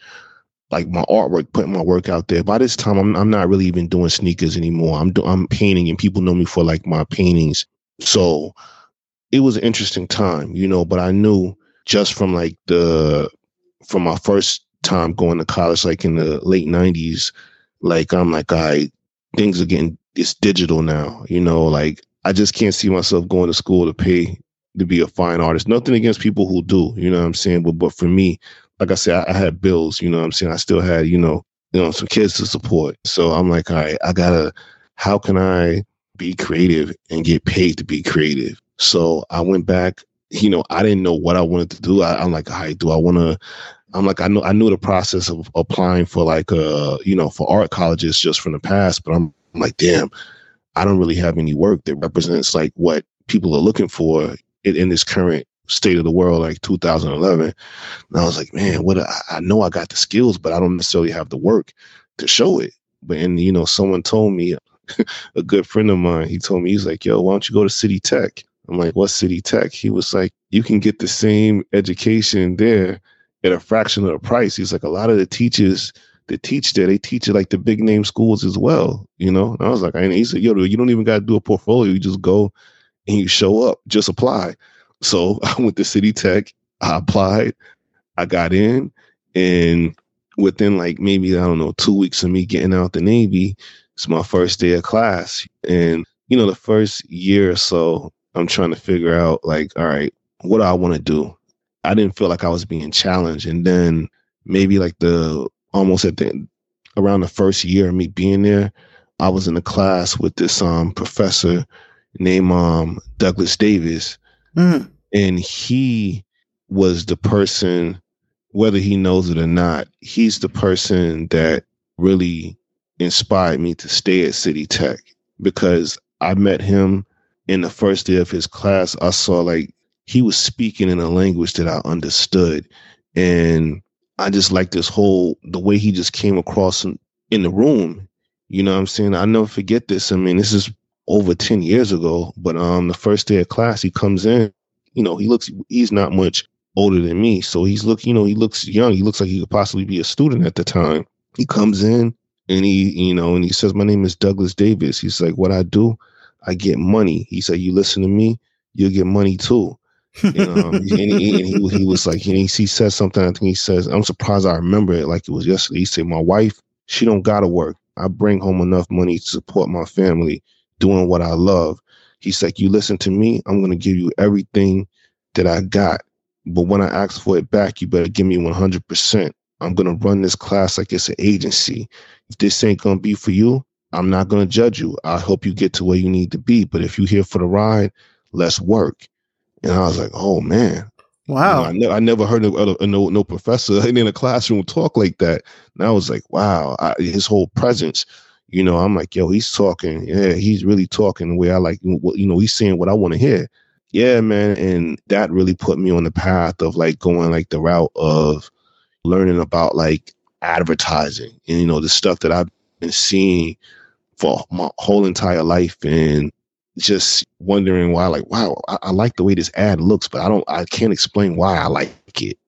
like my artwork, putting my work out there. By this time, I'm I'm not really even doing sneakers anymore. I'm do, I'm painting, and people know me for like my paintings. So it was an interesting time, you know. But I knew just from like the from my first time going to college, like in the late '90s, like I'm like, I right, things are getting it's digital now, you know. Like I just can't see myself going to school to pay to be a fine artist. Nothing against people who do, you know what I'm saying? But but for me, like I said, I, I had bills, you know what I'm saying? I still had, you know, you know, some kids to support. So I'm like, all right, I gotta how can I be creative and get paid to be creative? So I went back, you know, I didn't know what I wanted to do. I, am like, all right, do I wanna I'm like, I know I knew the process of applying for like uh, you know, for art colleges just from the past, but I'm, I'm like, damn, I don't really have any work that represents like what people are looking for in, in this current state of the world, like 2011. And I was like, man, what I, I know I got the skills, but I don't necessarily have the work to show it. But and you know, someone told me, [LAUGHS] a good friend of mine, he told me he's like, yo, why don't you go to City Tech? I'm like, what City Tech? He was like, you can get the same education there at a fraction of the price. He's like, a lot of the teachers that teach there, they teach at like the big name schools as well, you know? And I was like, I and he said, yo, you don't even got to do a portfolio. You just go and you show up, just apply. So [LAUGHS] I went to City Tech, I applied, I got in, and within like maybe, I don't know, two weeks of me getting out the Navy, it's my first day of class. And, you know, the first year or so, I'm trying to figure out like, all right, what do I want to do? I didn't feel like I was being challenged. And then maybe like the almost at the around the first year of me being there, I was in a class with this um professor named um Douglas Davis. Mm. And he was the person, whether he knows it or not, he's the person that really inspired me to stay at City Tech because I met him in the first day of his class. I saw like he was speaking in a language that I understood. And I just like this whole the way he just came across in, in the room. You know what I'm saying? I never forget this. I mean, this is over 10 years ago, but um the first day of class he comes in, you know, he looks he's not much older than me. So he's look, you know, he looks young. He looks like he could possibly be a student at the time. He comes in and he, you know, and he says, My name is Douglas Davis. He's like, What I do, I get money. He said, You listen to me, you'll get money too. And, um, and, he, and he, was like, he, he said something. I think he says, I'm surprised I remember it like it was yesterday. He said, My wife, she don't gotta work. I bring home enough money to support my family doing what I love. He's like, You listen to me, I'm gonna give you everything that I got. But when I ask for it back, you better give me 100%. I'm gonna run this class like it's an agency. If this ain't gonna be for you, I'm not gonna judge you. I hope you get to where you need to be. But if you're here for the ride, let's work. And I was like, oh man. Wow. You know, I, ne- I, never heard of, no, no professor [LAUGHS] in a classroom talk like that. And I was like, wow, I, his whole presence, you know, I'm like, yo, he's talking. Yeah, he's really talking the way I like, you know, he's saying what I want to hear. Yeah, man. And that really put me on the path of like going like the route of learning about like advertising and, you know, the stuff that I've been seeing for my whole entire life. And just wondering why, like, wow, I, I, like the way this ad looks, but I don't, I can't explain why I like it.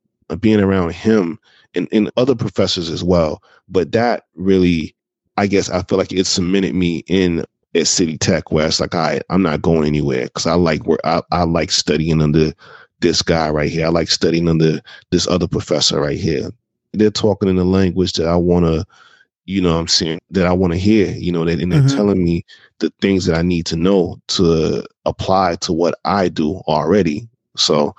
Being around him and, and other professors as well. But that really, I guess, I feel like it cemented me in at City Tech, where it's like, right, I'm not going anywhere because I like where I, I like studying under this guy right here. I like studying under this other professor right here. They're talking in a language that I want to you know I'm saying, that I want to hear, you know, that and they're mm-hmm. telling me the things that I need to know to apply to what I do already. So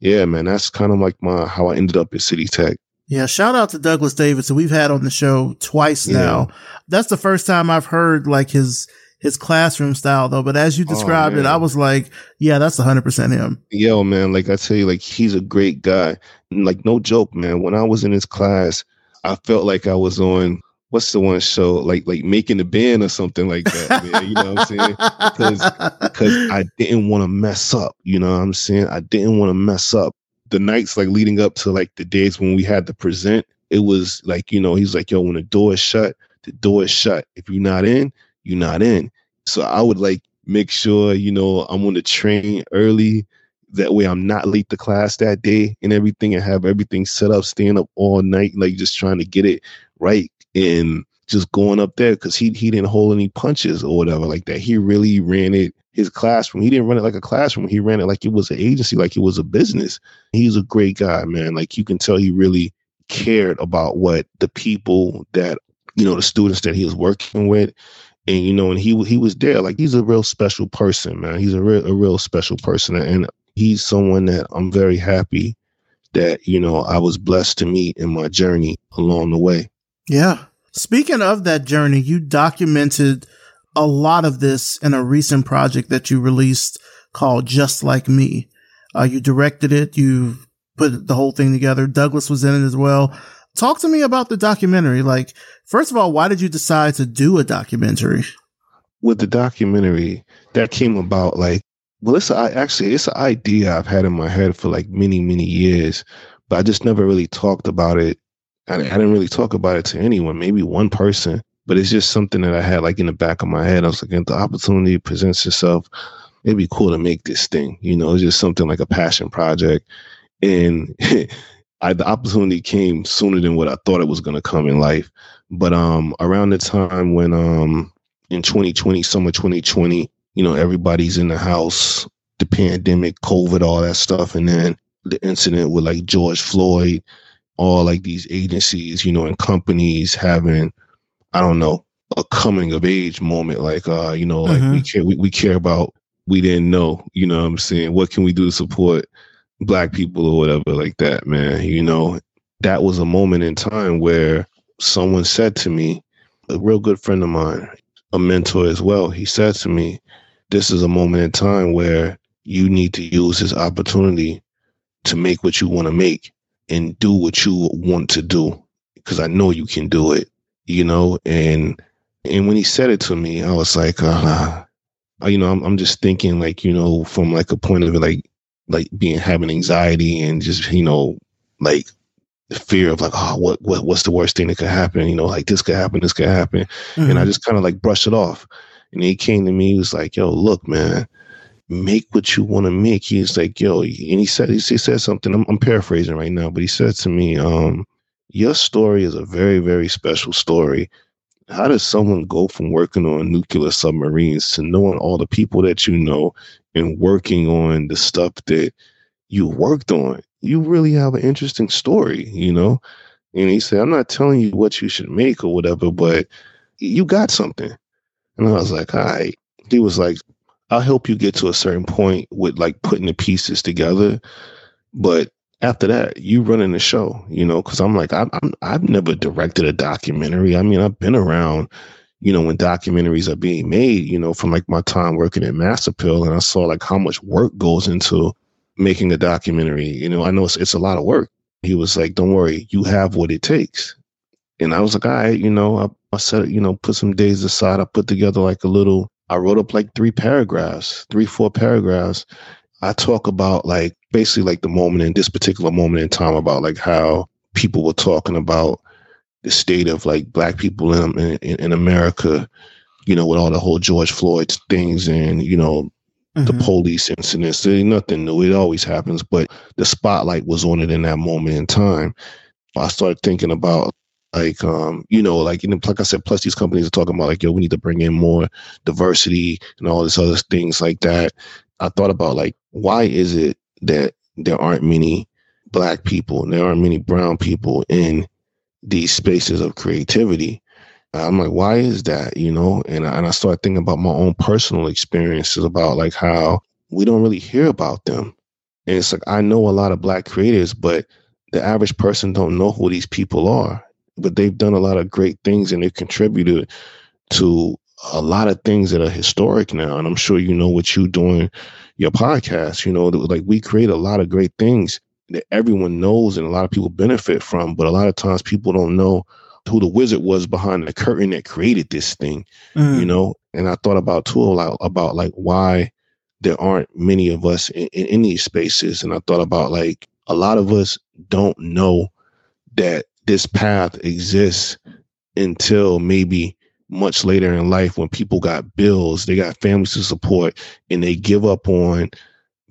yeah, man, that's kind of like my how I ended up at City Tech. Yeah, shout out to Douglas Davis, who we've had on the show twice yeah. now. That's the first time I've heard like his his classroom style though. But as you oh, described oh, it, I was like, yeah, that's hundred percent him. Yo, man, like I tell you, like he's a great guy. Like no joke, man. When I was in his class, I felt like I was on what's the one show like like making the band or something like that man, you know what i'm saying? Because because [LAUGHS] i didn't want to mess up you know what i'm saying? I didn't want to mess up. The nights like leading up to like the days when we had to present it was like you know he's like yo when the door is shut the door is shut. If you're not in you're not in. So i would like make sure you know i'm on the train early. That way i'm not late to class that day and everything and have everything set up staying up all night like just trying to get it right and just going up there because he he didn't hold any punches or whatever like that. He really ran it his classroom. He didn't run it like a classroom. He ran it like it was an agency, like it was a business. He's a great guy, man. Like you can tell he really cared about what the people that you know the students that he was working with and you know and he he was there like he's a real special person man he's a real a real special person and he's someone that I'm very happy that you know I was blessed to meet in my journey along the way yeah. Speaking of that journey, you documented a lot of this in a recent project that you released called Just Like Me. Uh, you directed it. You put the whole thing together. Douglas was in it as well. Talk to me about the documentary. Like, first of all, why did you decide to do a documentary? with the documentary that came about like well it's a, actually it's an idea i've had in my head for like many many years but i just never really talked about it I, I didn't really talk about it to anyone maybe one person but it's just something that i had like in the back of my head i was like if the opportunity presents itself it'd be cool to make this thing you know it's just something like a passion project and [LAUGHS] I, the opportunity came sooner than what I thought it was going to come in life. But um, around the time when um, in 2020, summer 2020, you know, everybody's in the house, the pandemic, COVID, all that stuff, and then the incident with like George Floyd, all like these agencies, you know, and companies having, I don't know, a coming of age moment. Like, uh, you know, like mm-hmm. we care, we, we care about, we didn't know, you know what I'm saying? What can we do to support black people or whatever like that, man? You know, that was a moment in time where someone said to me, a real good friend of mine, a mentor as well, he said to me, This is a moment in time where you need to use this opportunity to make what you want to make and do what you want to do because I know you can do it, you know. And and when he said it to me, I was like, uh, you know, I'm I'm just thinking like you know from like a point of like like being having anxiety and just you know like the fear of like, oh, what, what, what's the worst thing that could happen? You know, like this could happen, this could happen. Mm-hmm. And I mm-hmm. just kind of like brushed it off. And he came to me, he was like, yo, look, man, make what you want to make. He's like, yo, and he said, he said something, I'm, I'm paraphrasing right now, but he said to me, um, your story is a very, very special story. How does someone go from working on nuclear submarines to knowing all the people that you know and working on the stuff that you worked on? you really have an interesting story, you know? And he said, I'm not telling you what you should make or whatever, but you got something. And I was like, all right. He was like, I'll help you get to a certain point with like putting the pieces together. But after that, you running the show, you know, because I'm like, I'm, I'm, I've never directed a documentary. I mean, I've been around, you know, when documentaries are being made, you know, from like my time working at Mass Appeal, and I saw like how much work goes into making a documentary. You know, I know it's, it's a lot of work. He was like, don't worry, you have what it takes. And I was like, all right, you know, I, I said, you know, put some days aside. I put together like a little, I wrote up like three paragraphs, three, four paragraphs. I talk about like basically like the moment in this particular moment in time about like how people were talking about the state of like black people in, in, in America, you know, with all the whole George Floyd things and, you know, mm-hmm. the police incidents. There nothing new. It always happens, but the spotlight was on it in that moment in time. I started thinking about like um you know like know, like I said plus these companies are talking about like yo we need to bring in more diversity and all this other things like that I thought about like why is it that there aren't many black people and there aren't many brown people in these spaces of creativity I'm like, why is that? You know, and I, and I started thinking about my own personal experiences about like how we don't really hear about them. And it's like I know a lot of black creators, but the average person don't know who these people are. But they've done a lot of great things and they've contributed to a lot of things that are historic now. And I'm sure you know what you're doing your podcast. You know, like we create a lot of great things that everyone knows and a lot of people benefit from. But a lot of times people don't know who the wizard was behind the curtain that created this thing, mm. you know. And I thought about too about, about like why there aren't many of us in, in, in these spaces, and I thought about like a lot of us don't know that this path exists until maybe much later in life when people got bills, they got families to support, and they give up on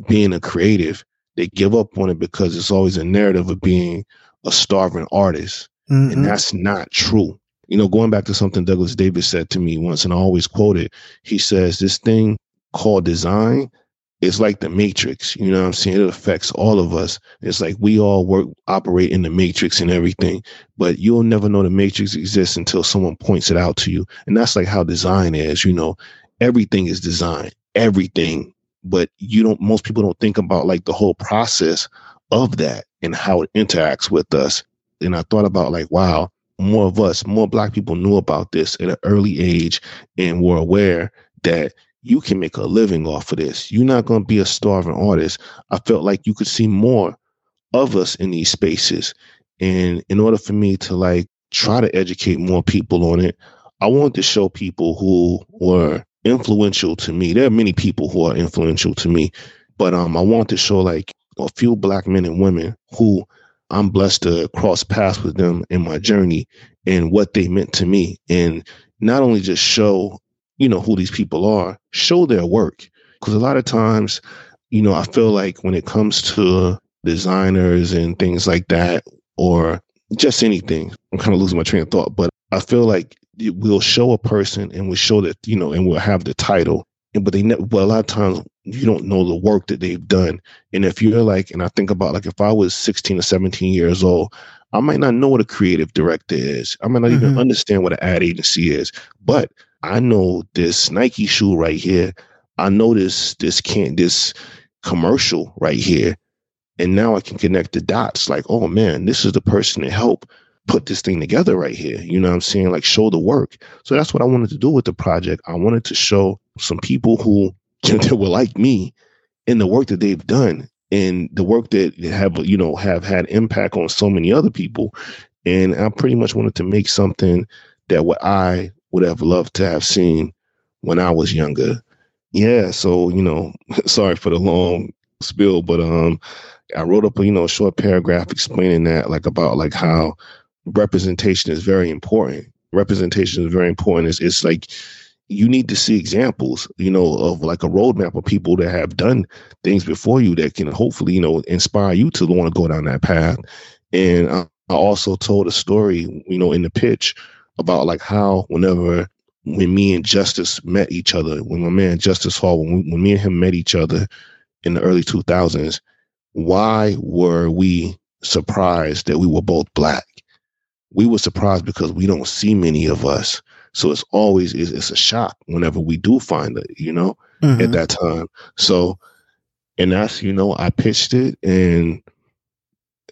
being a creative. They give up on it because it's always a narrative of being a starving artist. Mm-hmm. And that's not true. You know, going back to something Douglas Davis said to me once, and I always quote it, he says, This thing called design is like the matrix. You know what I'm saying? It affects all of us. It's like we all work, operate in the matrix and everything, but you'll never know the matrix exists until someone points it out to you. And that's like how design is, you know, everything is design, everything. But you don't, most people don't think about like the whole process of that and how it interacts with us and I thought about like, wow, more of us, more black people knew about this at an early age and were aware that you can make a living off of this. You're not going to be a starving artist. I felt like you could see more of us in these spaces. And in order for me to like try to educate more people on it, I wanted to show people who were influential to me. There are many people who are influential to me, but um, I want to show like a few black men and women who I'm blessed to cross paths with them in my journey and what they meant to me. And not only just show, you know, who these people are, show their work. Because a lot of times, you know, I feel like when it comes to designers and things like that, or just anything, I'm kind of losing my train of thought, but I feel like we'll show a person and we'll show that, you know, and we'll have the title. But they never, but a lot of times you don't know the work that they've done. And if you're like, and I think about like if I was 16 or 17 years old, I might not know what a creative director is. I might not mm-hmm. even understand what an ad agency is. But I know this Nike shoe right here. I know this this can't this commercial right here. And now I can connect the dots like, oh man, this is the person to help put this thing together right here. You know what I'm saying? Like show the work. So that's what I wanted to do with the project. I wanted to show some people who [LAUGHS] that were like me in the work that they've done and the work that have you know have had impact on so many other people and i pretty much wanted to make something that what i would have loved to have seen when i was younger. Yeah so you know [LAUGHS] sorry for the long spill but um i wrote up you know a short paragraph explaining that like about like how representation is very important. Representation is very important. It's, it's like you need to see examples, you know, of like a roadmap of people that have done things before you that can hopefully, you know, inspire you to want to go down that path. And I also told a story, you know, in the pitch about like how whenever when me and Justice met each other, when my man Justice Hall, when, we, when me and him met each other in the early 2000s, why were we surprised that we were both black? We were surprised because we don't see many of us so it's always it's, it's a shock whenever we do find it, you know, mm-hmm. at that time. So, and that's you know I pitched it and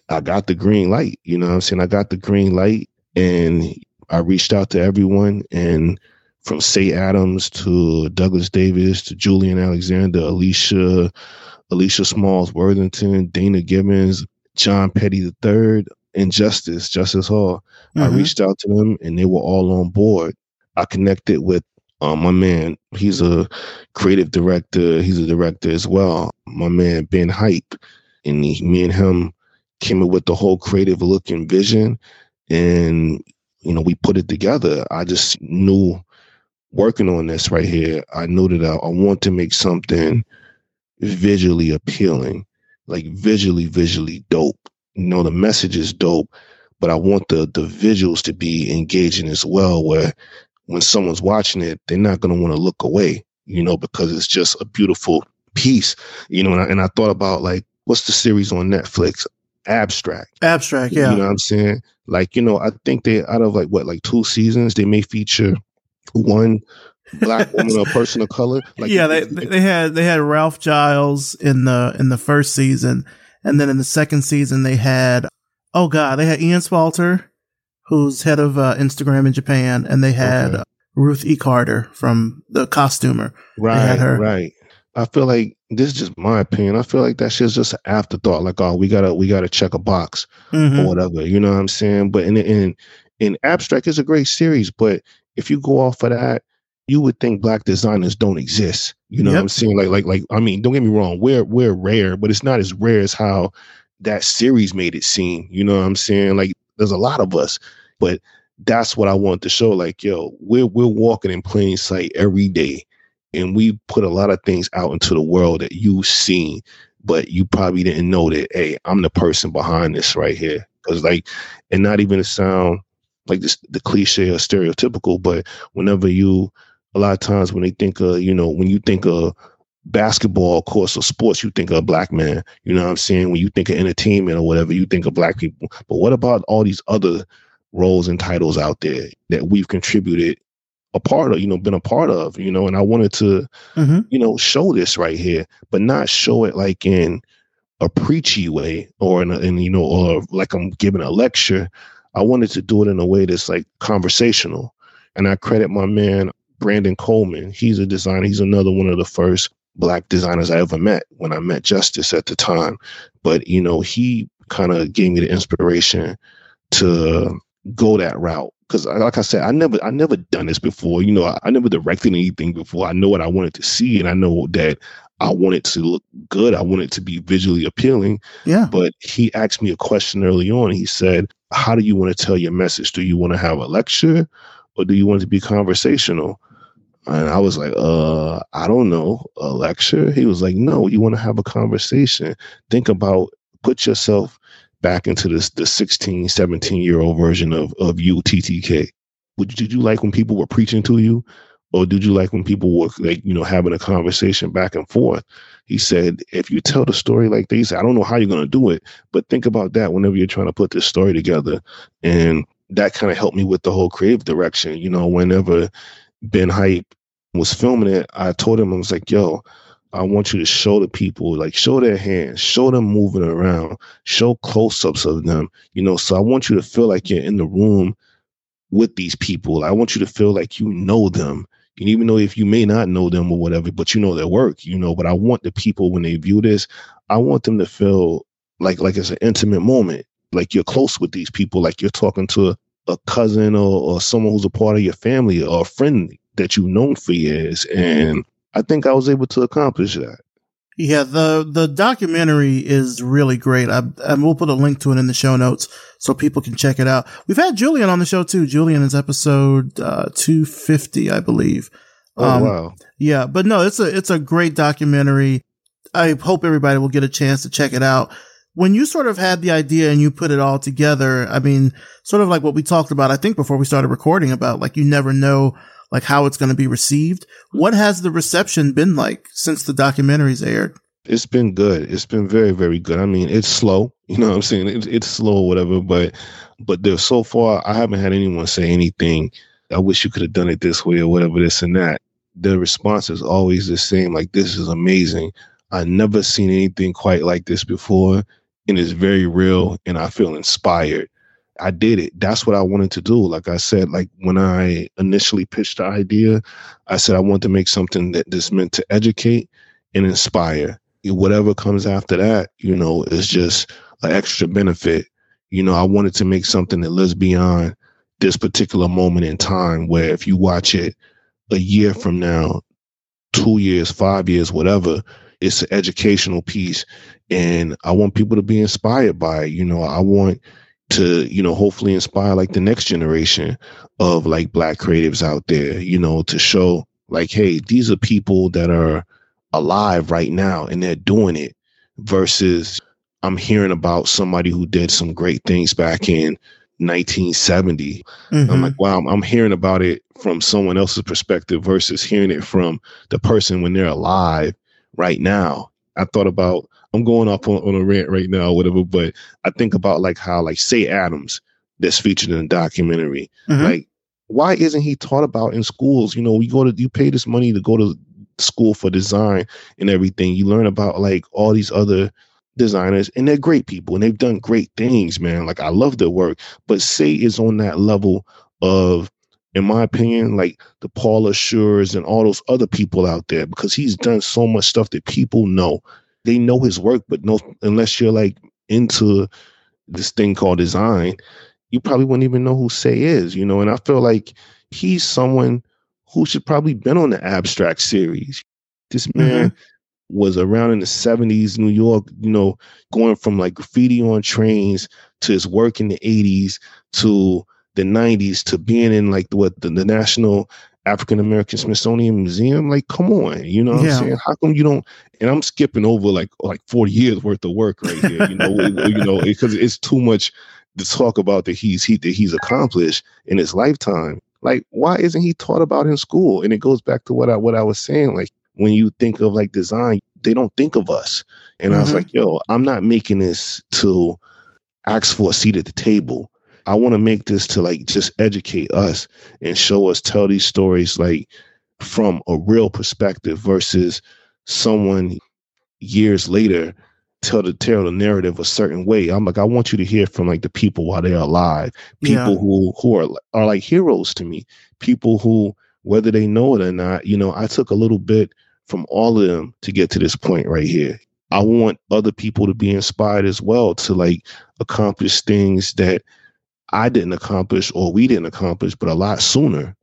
I got the green light. You know I'm saying? I got the green light and I reached out to everyone and from Cey Adams to Douglas Davis to Julian Alexander, Alicia, Alicia Smalls Worthington, Dana Gibbons, John Petty III, and Justice, Justice Hall. Mm-hmm. I reached out to them and they were all on board. I connected with um, my man. He's a creative director. He's a director as well. My man Ben Hype, and he, me and him came up with the whole creative look and vision, and you know we put it together. I just knew working on this right here. I knew that I, I want to make something visually appealing, like visually, visually dope. You know, the message is dope, but I want the the visuals to be engaging as well, where when someone's watching it, they're not to want to look away, you know, because it's just a beautiful piece, you know. And I, and I thought about like, what's the series on Netflix? Abstract. Abstract, yeah. You know what I'm saying? Like, you know, I think they out of like what, like two seasons, they may feature one black [LAUGHS] woman or person of color. Like, yeah, they they had they had Ralph Gilles in the in the first season, and then in the second season they had oh god, they had Ian Spalter who's head of uh, Instagram in Japan, and they had okay. Ruth E. Carter from the costumer. Right, right. I feel like this is just my opinion. I feel like that shit's just an afterthought. Like, oh, we gotta we gotta check a box mm-hmm. or whatever. You know what I'm saying? But in in in abstract, is a great series. But if you go off of that, you would think black designers don't exist. You know yep. what I'm saying? Like like like I mean, don't get me wrong, we're we're rare, but it's not as rare as how that series made it seem. You know what I'm saying? Like there's a lot of us, but that's what I want to show. Like, yo, we're we're walking in plain sight every day, and we put a lot of things out into the world that you've seen, but you probably didn't know that. Hey, I'm the person behind this right here. Because like, and not even to sound like this the cliche or stereotypical, but whenever you, a lot of times when they think of, you know, when you think of basketball, course, or sports, you think of a black man. You know what I'm saying? When you think of entertainment or whatever, you think of black people. But what about all these other roles and titles out there that we've contributed a part of, you know, been a part of, you know, and I wanted to, mm-hmm. you know, show this right here, but not show it like in a preachy way or in, a, in you know, or like I'm giving a lecture. I wanted to do it in a way that's like conversational. And I credit my man, Brandon Coleman. He's a designer. He's another one of the first black designers I ever met when I met Justice at the time. But, you know, he kind of gave me the inspiration to go that route because like I said, I never I never done this before. You know, I, I, never directed anything before. I know what I wanted to see, and I know that I want it to look good. I want it to be visually appealing. Yeah. But he asked me a question early on. He said, "How do you want to tell your message? Do you want to have a lecture, or do you want it to be conversational?" And I was like, uh, I don't know, a lecture? He was like, no, you want to have a conversation. Think about, put yourself back into this the 16, 17 year old version of, of you, TTK. Would, did you like when people were preaching to you? Or did you like when people were like, you know, having a conversation back and forth? He said, if you tell the story like this, I don't know how you're going to do it, but think about that whenever you're trying to put this story together. And that kind of helped me with the whole creative direction. You know, whenever Ben Hype was filming it, I told him, I was like, yo, I want you to show the people, like show their hands, show them moving around, show close ups of them, you know. So I want you to feel like you're in the room with these people. I want you to feel like you know them. And even though if you may not know them or whatever, but you know their work, you know, but I want the people when they view this, I want them to feel like like it's an intimate moment. Like you're close with these people, like you're talking to a, cousin or, or someone who's a part of your family or a friend that you've known for years. And I think I was able to accomplish that. Yeah, the the documentary is really great. I, and we'll put a link to it in the show notes so people can check it out. We've had Julian on the show too. Julian is episode uh, 250, I believe. Oh um, wow! Yeah, but no, it's a it's a great documentary. I hope everybody will get a chance to check it out. When you sort of had the idea and you put it all together, I mean, sort of like what we talked about, I think before we started recording about like you never know like how it's going to be received. Hmm. What has the reception been like since the documentaries aired? It's been good. It's been very, very good. I mean, it's slow. You know what I'm saying? It's, it's slow, whatever. But but there so far, I haven't had anyone say anything. I wish you could have done it this way or whatever, this and that. The response is always the same. Like this is amazing. I never seen anything quite like this before, and it's very real. And I feel inspired. I did it. That's what I wanted to do. Like I said, like when I initially pitched the idea, I said I want to make something that is meant to educate and inspire. Whatever comes after that, you know, is just an extra benefit. You know, I wanted to make something that lives beyond this particular moment in time where if you watch it a year from now, two years, five years, whatever, it's an educational piece. And I want people to be inspired by it. You know, I want to you know hopefully inspire like the next generation of like black creatives out there you know to show like hey these are people that are alive right now and they're doing it versus i'm hearing about somebody who did some great things back in 1970 mm-hmm. i'm like wow I'm, I'm hearing about it from someone else's perspective versus hearing it from the person when they're alive right now i thought about I'm going off on, on a rant right now, whatever. But I think about like how like Cey Adams that's featured in the documentary. Mm-hmm. Like, why isn't he taught about in schools? You know, we go to you pay this money to go to school for design and everything. You learn about like all these other designers and they're great people and they've done great things, man. Like I love their work. But Cey is on that level of in my opinion, like the Paula Schers and all those other people out there, because he's done so much stuff that people know they know his work, but no, unless you're like into this thing called design, you probably wouldn't even know who Cey is, you know. And I feel like he's someone who should probably been on the abstract series. This man mm-hmm. was around in the 70s, New York, you know, going from like graffiti on trains to his work in the 80s to the 90s to being in like what the, the National African American Smithsonian Museum. Like, come on, you know what yeah. I'm saying? How come you don't? And I'm skipping over like like 40 years worth of work right here. You know, you know, because it's too much to talk about that he's he that he's accomplished in his lifetime. Like, why isn't he taught about in school? And it goes back to what I what I was saying. Like, when you think of like design, they don't think of us. And mm-hmm. I was mm-hmm. like, yo, I'm not making this to ask for a seat at the table. I want to make this to like just educate us and show us tell these stories like from a real perspective versus someone years later tell the tell the narrative a certain way. I'm like, I want you to hear from like the people while they're alive. People yeah. who who are are like heroes to me. People who, whether they know it or not, you know, I took a little bit from all of them to get to this point right here. I want other people to be inspired as well to like accomplish things that I didn't accomplish or we didn't accomplish, but a lot sooner.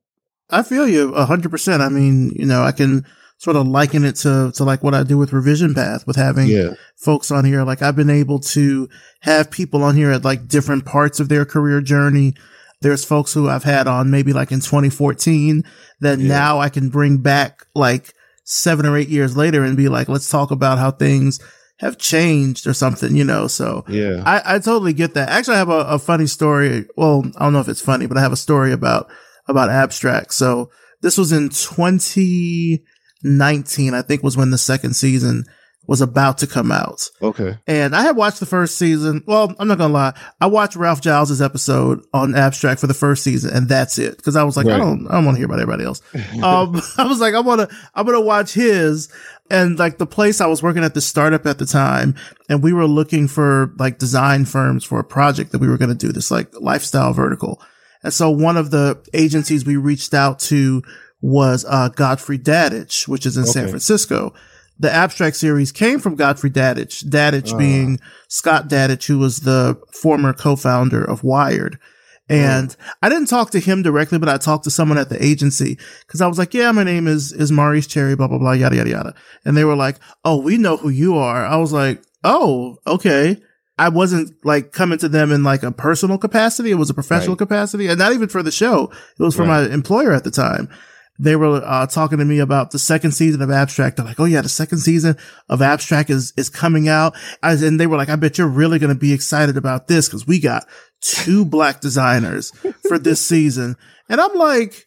I feel you a hundred percent. I mean, you know, I can sort of liken it to, to like what I do with revision path with having Yeah. folks on here. Like I've been able to have people on here at like different parts of their career journey. There's folks who I've had on maybe like in 2014 that Yeah. now I can bring back like seven or eight years later and be like, let's talk about how things have changed or something, you know? So Yeah. I, I totally get that. Actually, I have a, a funny story. Well, I don't know if it's funny, but I have a story about, about abstract. So this was in 2019, I think was when the second season was about to come out. okay. And I had watched the first season. Well, I'm not gonna lie. I watched Ralph Gilles's episode on Abstract for the first season, and that's it. Because I was like, I don't, I don't want to hear about everybody else. [LAUGHS] um, [LAUGHS] I was like, I want to, I'm gonna watch his. And like the place I was working at the startup at the time, and we were looking for like design firms for a project that we were gonna do this like lifestyle vertical. And so one of the agencies we reached out to was uh, Godfrey Dadich, which is in San Francisco. The abstract series came from Godfrey Dadich, Dadich Ah. being Scott Dadich, who was the former co-founder of Wired. And I didn't talk to him directly, but I talked to someone at the agency because I was like, yeah, my name is, is Maurice Cherry, blah, blah, blah, yada, yada, yada. And they were like, oh, we know who you are. I was like, oh, okay. I wasn't like coming to them in like a personal capacity. It was a professional Right. capacity and not even for the show. It was for Right. my employer at the time. They were uh, talking to me about the second season of Abstract. They're like, "Oh yeah, the second season of Abstract is is coming out," I, and they were like, "I bet you're really going to be excited about this because we got two black designers for this [LAUGHS] season." And I'm like,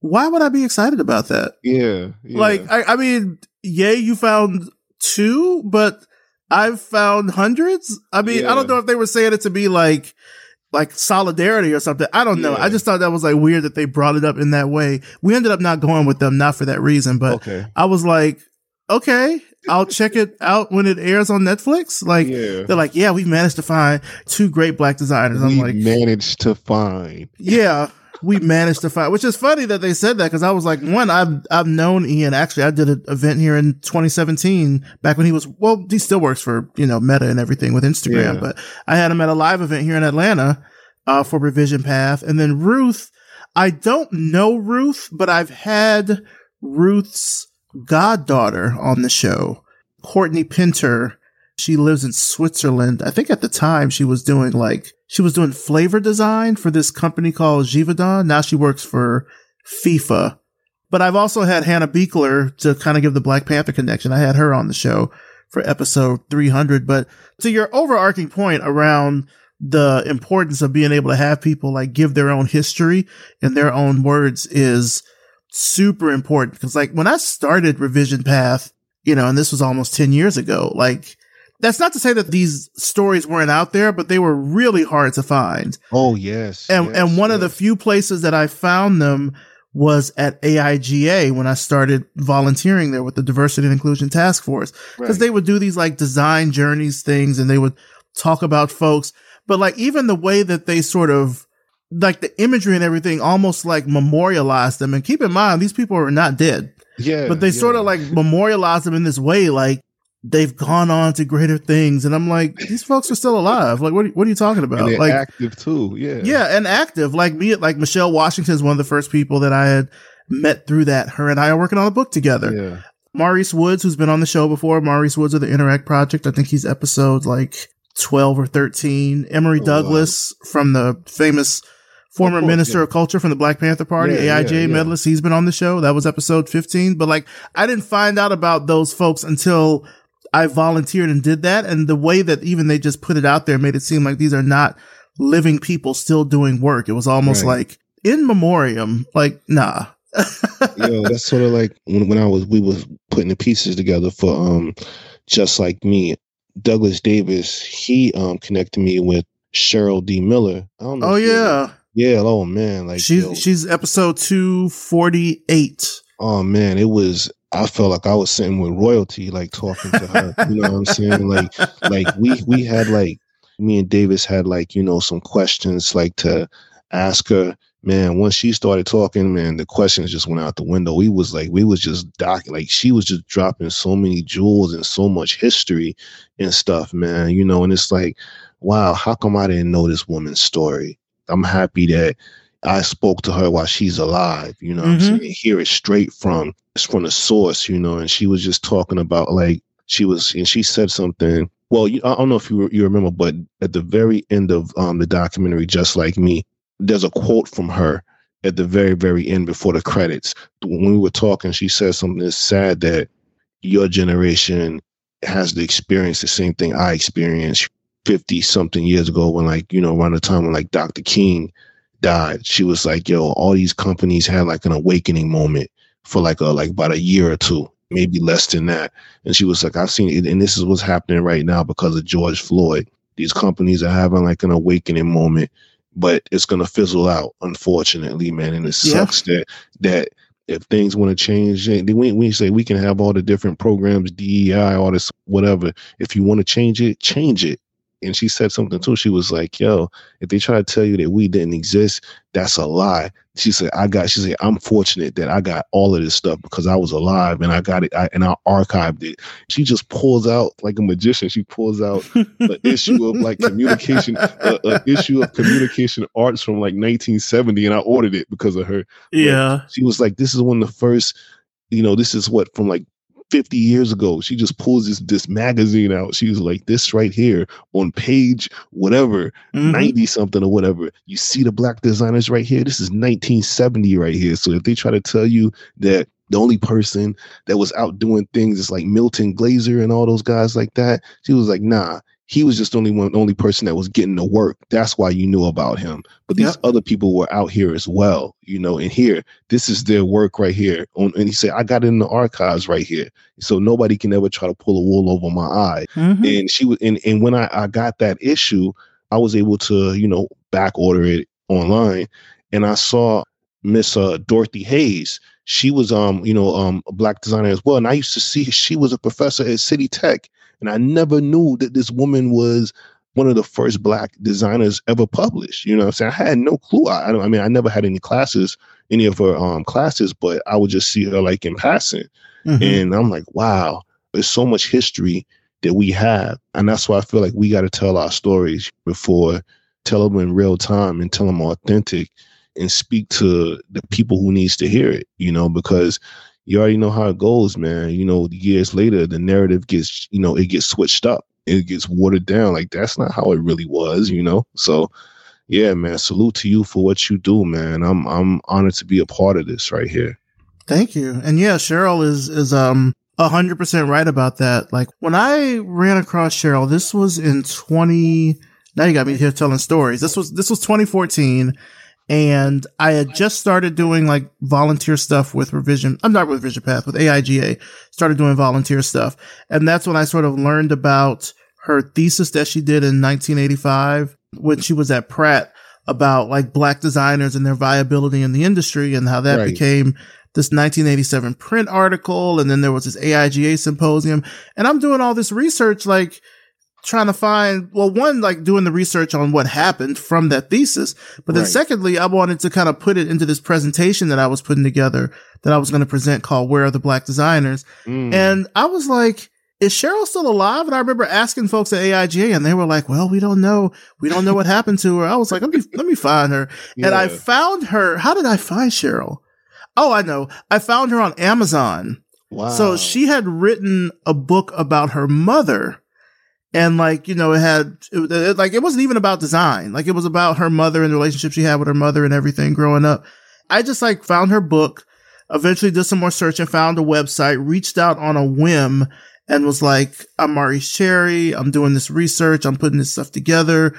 "Why would I be excited about that?" Yeah. yeah. Like, I, I mean, yay, you found two, but I've found hundreds. I mean, I don't know if they were saying it to be like, like solidarity or something. I don't know. Yeah. I just thought that was like weird that they brought it up in that way. We ended up not going with them, not for that reason, but okay. I was like, okay, I'll check it out when it airs on Netflix. Like, Yeah. they're like, yeah, we managed to find two great black designers. I'm we like, managed to find. yeah, we managed to find, which is funny that they said that because I was like, one, I've I've known Ian. Actually, I did an event here in 2017, back when he was well, he still works for you know Meta and everything with Instagram, Yeah. but I had him at a live event here in Atlanta uh, for Revision Path, and then Ruth. I don't know Ruth, but I've had Ruth's goddaughter on the show, Courtney Pinter. She lives in Switzerland. I think at the time she was doing like, she was doing flavor design for this company called Givaudan. Now she works for FIFA. But I've also had Hannah Beachler to kind of give the Black Panther connection. I had her on the show for episode 300. But to your overarching point around the importance of being able to have people like give their own history in their own words is super important. Cause like when I started Revision Path, you know, and this was almost 10 years ago, like that's not to say that these stories weren't out there, but they were really hard to find. Oh yes. And, yes, and one of the few places that I found them was at AIGA when I started volunteering there with the Diversity and Inclusion Task Force. Cause Right. they would do these like design journeys things and they would talk about folks. But like even the way that they sort of like the imagery and everything almost like memorialized them. And keep in mind, these people are not dead yeah, but they sort of like memorialize them in this way, like they've gone on to greater things. And I'm like, these folks are still alive. Like, what, are- what are you talking about? Like, active too. Yeah. yeah, and active. Like me, like Michelle Washington is one of the first people that I had met through that. Her and I are working on a book together. Yeah. Maurice Woods, who's been on the show before, Maurice Woods of the Inneract Project. I think he's episode like 12 or 13. Emory Oh, wow. Douglas from the famous former Of course, Minister yeah. of Culture from the Black Panther Party, Yeah, AIGA yeah, yeah. medalist. He's been on the show. That was episode 15. But like, I didn't find out about those folks until I volunteered and did that. And the way that even they just put it out there made it seem like these are not living people still doing work. It was almost Right. like in memoriam, like, nah. [LAUGHS] Yo, that's sort of like when, when I was we was putting the pieces together for um just like me. Douglas Davis, he um connected me with Cheryl D. Miller. I don't know. Yeah. Oh man. Like she's yo, she's episode 248. oh man, it was I felt like I was sitting with royalty, like talking to her. you know what I'm saying? Like [LAUGHS] like we we had like me and Davis had like, you know, some questions like to ask her. Man, once she started talking, man, the questions just went out the window. We was like, we was just doc like she was just dropping so many jewels and so much history and stuff, man. You know, and it's like, wow, how come I didn't know this woman's story? I'm happy that I spoke to her while she's alive. You know, mm-hmm. I'm saying hear it straight from it's from the source. You know, and she was just talking about like she was and she said something. Well, you, I don't know if you you remember, but at the very end of um, the documentary, just like me, there's a quote from her at the very very end before the credits. When we were talking, she said something that's sad that your generation has to experience the same thing I experienced 50 something years ago when like, you know, around the time when like Dr. King died. She was like, yo, all these companies had like an awakening moment for like a like about a year or two, maybe less than that. And she was like, I've seen it, and this is what's happening right now because of George Floyd. These companies are having like an awakening moment, but it's gonna fizzle out, unfortunately, man. And it sucks yeah. that that if things want to change, we, we say we can have all the different programs, DEI, all this, whatever. If you want to change it, change it. And she said something too. She was like, yo, if they try to tell you that we didn't exist, that's a lie. She said, I got, she said, I'm fortunate that I got all of this stuff because I was alive and I got it I, and I archived it. She just pulls out like a magician. She pulls out [LAUGHS] an issue of like communication, an issue of communication arts from like 1970. And I ordered it because of her. Yeah. But she was like, this is one of the first, you know, this is what from like 50 years ago. She just pulls this this magazine out. She was like, this right here on page whatever, mm-hmm. 90 something or whatever. You see the black designers right here. This is 1970 right here. So if they try to tell you that the only person that was out doing things is like Milton Glaser and all those guys like that, she was like, nah, he was just the only one, only person that was getting the work. That's why you knew about him. But these yep. other people were out here as well, you know. And here, this is their work right here. On, and he said, I got it in the archives right here, so nobody can ever try to pull a wool over my eye. Mm-hmm. And she was, and and when I I got that issue, I was able to, you know, back order it online, and I saw Miss uh, Dorothy Hayes. She was, um, you know, um, a black designer as well, and I used to see she was a professor at City Tech and I never knew that this woman was one of the first black designers ever published. You know I'm saying? I had no clue. I, I, I mean, I never had any classes, any of her um, classes, but I would just see her like in passing. Mm-hmm. And I'm like, wow, there's so much history that we have. And that's why I feel like we got to tell our stories before, tell them in real time and tell them authentic and speak to the people who needs to hear it, you know, because you already know how it goes, man. You know, years later, the narrative gets, you know, it gets switched up. It gets watered down. Like that's not how it really was, you know. So, yeah, man. Salute to you for what you do, man. I'm I'm honored to be a part of this right here. Thank you. And yeah, Cheryl is is um hundred percent right about that. Like when I ran across Cheryl, this was in twenty. Now you got me here telling stories. This was this was 2014 and I had just started doing like volunteer stuff with Revision. I'm not with Revision Path, with AIGA. Started doing volunteer stuff. And that's when I sort of learned about her thesis that she did in 1985 when she was at Pratt about like black designers and their viability in the industry and how that right. became this 1987 print article. And then there was this AIGA symposium. And I'm doing all this research like, trying to find, well, one, like doing the research on what happened from that thesis. But then right. secondly, I wanted to kind of put it into this presentation that I was putting together that I was going to present called Where are the Black Designers? Mm. And I was like, is Cheryl still alive? And I remember asking folks at AIGA and they were like, well, we don't know. We don't know what happened to her. I was like, let me, let me find her. Yeah. And I found her. How did I find Cheryl? Oh, I know. I found her on Amazon. Wow. So she had written a book about her mother and like you know it had it, it, like it wasn't even about design. Like it was about her mother and the relationship she had with her mother and everything growing up. I just like found her book eventually did some more search and found a website reached out on a whim and was like i'm maurice cherry. I'm doing this research. I'm putting this stuff together.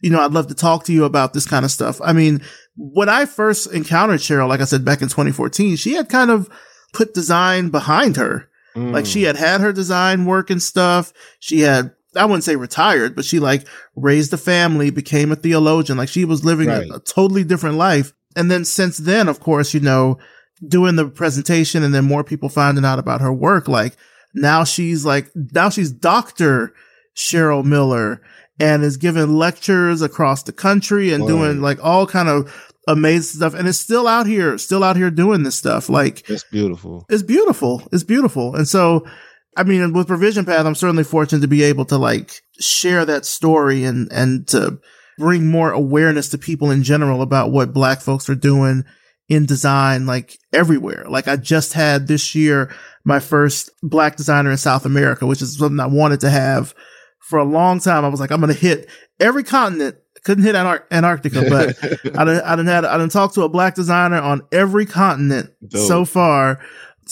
You know i'd love to talk to you about this kind of stuff. I mean when i first encountered cheryl like i said back in 2014 she had kind of put design behind her. Mm. like she mm. had had her design work and stuff. She had I wouldn't say retired, but she like raised a family, became a theologian. Like she was living right. a, a, totally different life. And then since then, of course, you know, doing the presentation and then more people finding out about her work, like now she's like, now she's Dr. Cheryl Miller and is giving lectures across the country and doing like all kind of amazing stuff. And it's still out here, still out here doing this stuff. Like it's beautiful. It's beautiful. It's beautiful. And so, I mean, with Revision Path, I'm certainly fortunate to be able to like share that story and, and to bring more awareness to people in general about what black folks are doing in design, like everywhere. Like I just had this year my first black designer in South America, which is something I wanted to have for a long time. I was like, I'm going to hit every continent. Couldn't hit Antar- Antarctica, but [LAUGHS] I done, I done had, I done talked to a black designer on every continent Dope. so far.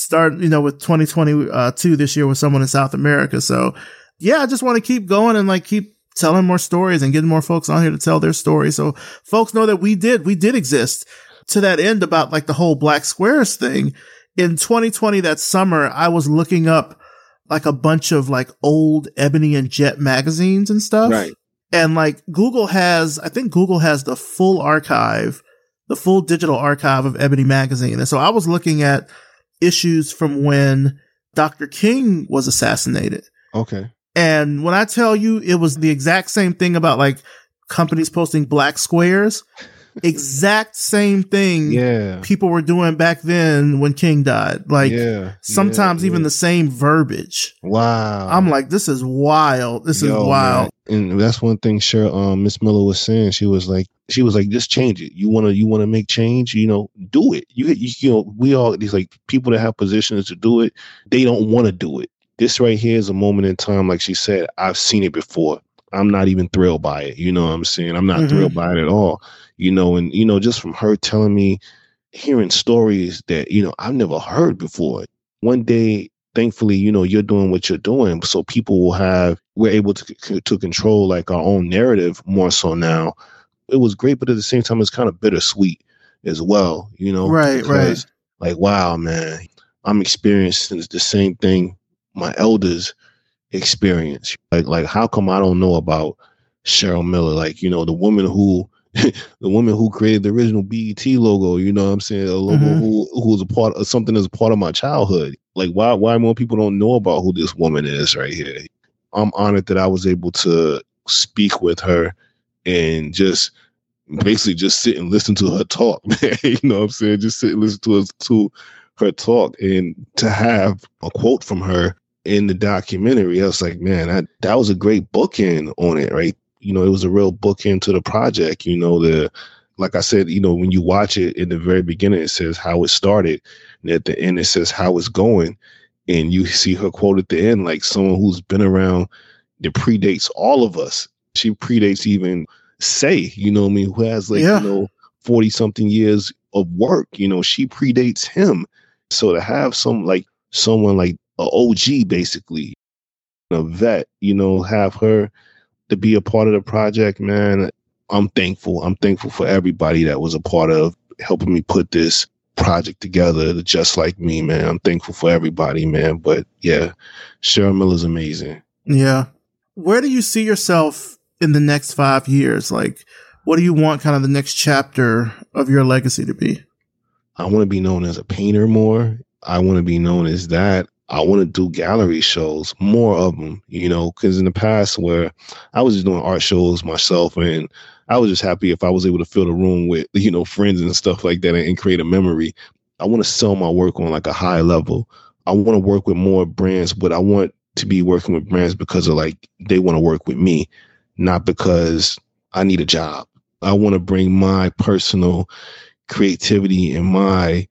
Start, you know, with 2022 uh, this year with someone in South America. So yeah, I just want to keep going and like keep telling more stories and getting more folks on here to tell their stories. So folks know that we did, we did exist to that end about like the whole black squares thing. In 2020, that summer, I was looking up like a bunch of like old Ebony and Jet magazines and stuff. Right. And like Google has, I think Google has the full archive, the full digital archive of Ebony magazine. And so I was looking at issues from when Dr. King was assassinated. Okay. And when I tell you it was the exact same thing about like companies posting black squares, [LAUGHS] exact same thing yeah. people were doing back then when King died. Like yeah, sometimes yeah, even the same verbiage. Wow. I'm like, this is wild. This Yo, is wild. Man. And that's one thing sure um Miss Miller was saying. She was like she was like, just change it. You wanna you wanna make change, you know, do it. You you, you know, we all these like people that have positions to do it, they don't want to do it. This right here is a moment in time, like she said, I've seen it before. I'm not even thrilled by it. You know what I'm saying? I'm not mm-hmm. thrilled by it at all you know, and you know, just from her telling me, hearing stories that you know I've never heard before. One day, thankfully, you know, you're doing what you're doing, so people will have we're able to to control like our own narrative more so now. It was great, but at the same time, it's kind of bittersweet as well. You know, right, because, right. Like, wow, man, I'm experiencing the same thing my elders experience. Like, like how come I don't know about Cheryl Miller? Like, you know, the woman who the woman who created the original BET logo, you know what I'm saying? A logo mm-hmm. who who's a part of something that's a part of my childhood. Like why why more people don't know about who this woman is right here. I'm honored that I was able to speak with her and just basically just sit and listen to her talk, [LAUGHS] man. you know what I'm saying? Just sit and listen to her to her talk and to have a quote from her in the documentary, I was like, man, that, that was a great bookend on it, right? You know, it was a real book into the project. You know, the like I said, you know, when you watch it in the very beginning, it says how it started, and at the end it says how it's going, and you see her quote at the end, like someone who's been around that predates all of us. She predates even Cey, you know, I mean, who has like yeah. you know forty something years of work. You know, she predates him. So to have some like someone like a OG, basically, a vet, you know, have her to be a part of the project, man. I'm thankful. I'm thankful for everybody that was a part of helping me put this project together just like me, man. I'm thankful for everybody, man. But yeah, Cheryl Miller's amazing. Yeah. Where do you see yourself in the next five years? Like, what do you want kind of the next chapter of your legacy to be? I want to be known as a painter more. I want to be known as that. I want to do gallery shows, more of them, you know, because in the past where I was just doing art shows myself and I was just happy if I was able to fill the room with, you know, friends and stuff like that and, and create a memory. I want to sell my work on like a high level. I want to work with more brands, but I want to be working with brands because of like they want to work with me, not because I need a job. I want to bring my personal creativity and my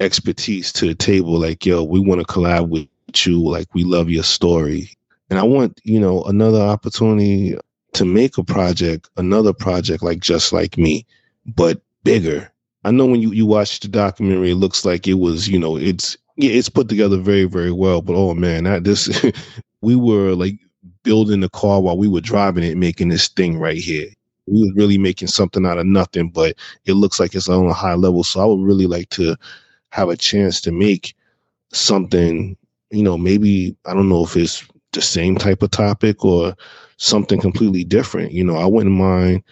expertise to the table. Like, yo, we want to collab with you. Like, we love your story. And I want, you know, another opportunity to make a project, another project like Just Like Me, but bigger. I know when you, you watch the documentary, it looks like it was, you know, it's, yeah, it's put together very, very well. But oh man, that this, [LAUGHS] we were like building the car while we were driving it, making this thing right here. We were really making something out of nothing, but it looks like it's on a high level. So I would really like to have a chance to make something, you know, maybe I don't know if it's the same type of topic or something completely different. You know, I wouldn't mind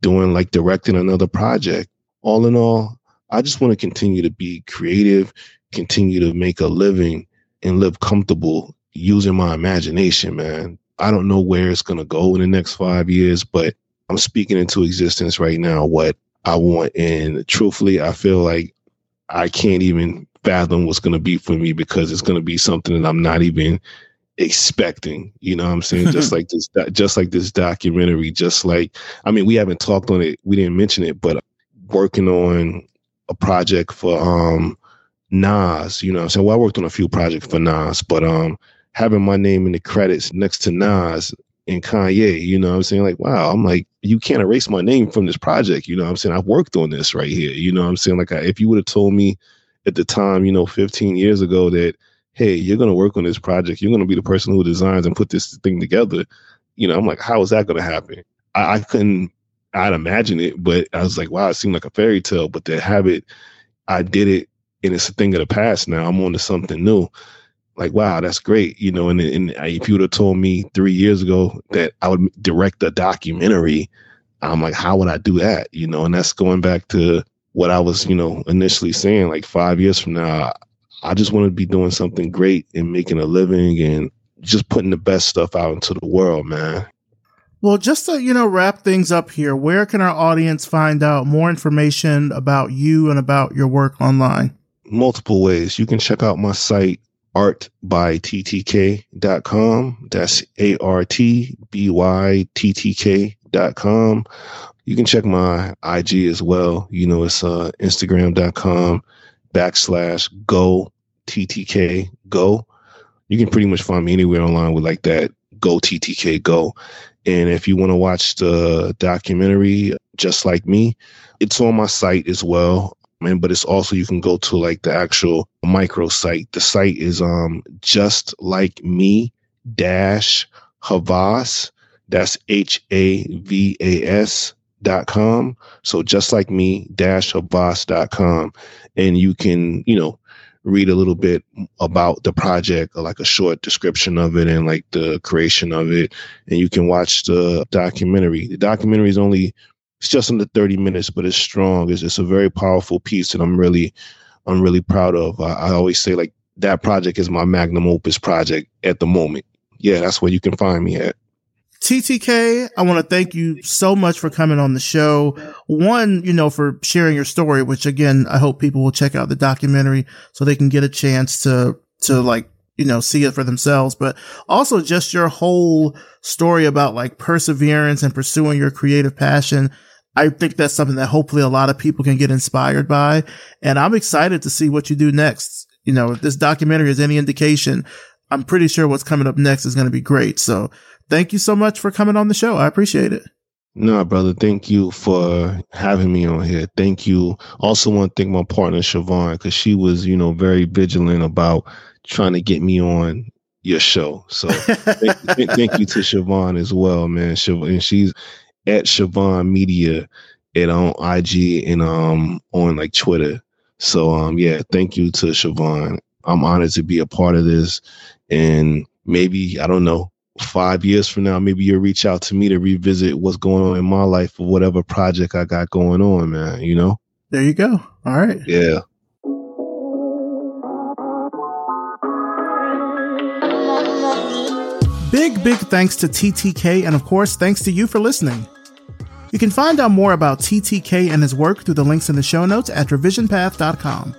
doing like directing another project. All in all, I just want to continue to be creative, continue to make a living and live comfortable using my imagination, man. I don't know where it's going to go in the next five years, but I'm speaking into existence right now what I want. And truthfully, I feel like I can't even fathom what's going to be for me because it's going to be something that I'm not even expecting. You know what I'm saying? just [LAUGHS] like this, just like this documentary. Just like I mean, we haven't talked on it. We didn't mention it, but working on a project for um Nas. You know, so well, I worked on a few projects for Nas, but um having my name in the credits next to Nas and Kanye, you know I'm saying? Like, wow, I'm like, you can't erase my name from this project. You know I'm saying? I've worked on this right here. You know I'm saying? Like, I, if you would have told me at the time, you know, 15 years ago that, hey, you're going to work on this project, you're going to be the person who designs and put this thing together, you know, I'm like, how is that going to happen? I, I couldn't, I'd imagine it, but I was like, wow, it seemed like a fairy tale. But to have it, I did it, and it's a thing of the past now. I'm on to something new like, wow, that's great. You know, and, and if you would have told me three years ago that I would direct a documentary, I'm like, how would I do that? You know, and that's going back to what I was, you know, initially saying, like five years from now, I just want to be doing something great and making a living and just putting the best stuff out into the world, man. Well, just to, you know, wrap things up here, where can our audience find out more information about you and about your work online? Multiple ways. You can check out my site, artbyttk.com. That's A R T B Y T T K.com. You can check my IG as well. You know, it's uh, Instagram.com backslash go TTK go. You can pretty much find me anywhere online with like that go TTK go. And if you want to watch the documentary, just like me, it's on my site as well man, but it's also you can go to like the actual micro site. The site is um just like me dash Havas. That's H A V A S dot com. So just like me dash Havas dot com. And you can, you know, read a little bit about the project, like a short description of it and like the creation of it. And you can watch the documentary. The documentary is only it's just under 30 minutes, but it's strong. It's, it's a very powerful piece that I'm really, I'm really proud of. I, I always say like that project is my magnum opus project at the moment. Yeah, that's where you can find me at. TTK, I want to thank you so much for coming on the show. One, you know, for sharing your story, which again, I hope people will check out the documentary so they can get a chance to, to like, you know, see it for themselves, but also just your whole story about like perseverance and pursuing your creative passion. I think that's something that hopefully a lot of people can get inspired by. And I'm excited to see what you do next. You know, if this documentary is any indication, I'm pretty sure what's coming up next is going to be great. So thank you so much for coming on the show. I appreciate it. No, brother. Thank you for having me on here. Thank you. Also want to thank my partner, Siobhan, because she was, you know, very vigilant about trying to get me on your show. So thank, thank, you to Siobhan as well, man. And she's at Siobhan Media at on IG and um on like Twitter. So um yeah, thank you to Siobhan. I'm honored to be a part of this. And maybe, I don't know, five years from now, maybe you'll reach out to me to revisit what's going on in my life or whatever project I got going on, man, you know? There you go. All right. Yeah. Big, big thanks to TTK, and of course, thanks to you for listening. You can find out more about TTK and his work through the links in the show notes at revisionpath.com.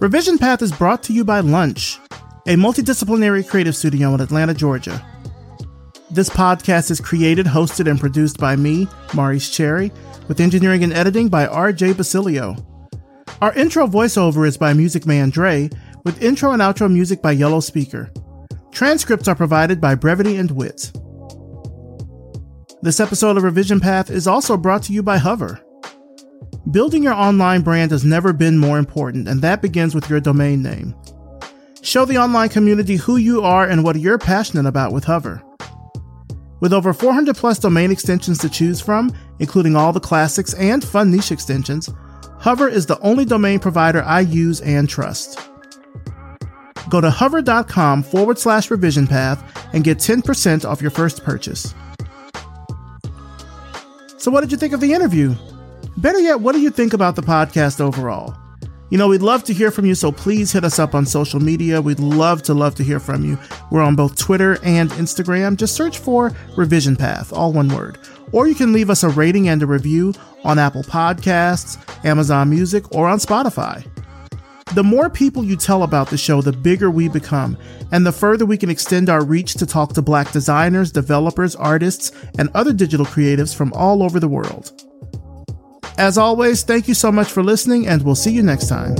Revision Path is brought to you by Lunch, a multidisciplinary creative studio in Atlanta, Georgia. This podcast is created, hosted, and produced by me, Maurice Cherry, with engineering and editing by RJ Basilio. Our intro voiceover is by Music Man Dre, with intro and outro music by Yellow Speaker. Transcripts are provided by Brevity and Wit. This episode of Revision Path is also brought to you by Hover. Building your online brand has never been more important, and that begins with your domain name. Show the online community who you are and what you're passionate about with Hover. With over 400 plus domain extensions to choose from, including all the classics and fun niche extensions, Hover is the only domain provider I use and trust. Go to hover.com forward slash revision path and get 10% off your first purchase. So, what did you think of the interview? Better yet, what do you think about the podcast overall? You know, we'd love to hear from you, so please hit us up on social media. We'd love to love to hear from you. We're on both Twitter and Instagram. Just search for Revision Path, all one word. Or you can leave us a rating and a review on Apple Podcasts, Amazon Music, or on Spotify. The more people you tell about the show, the bigger we become, and the further we can extend our reach to talk to black designers, developers, artists, and other digital creatives from all over the world. As always, thank you so much for listening, and we'll see you next time.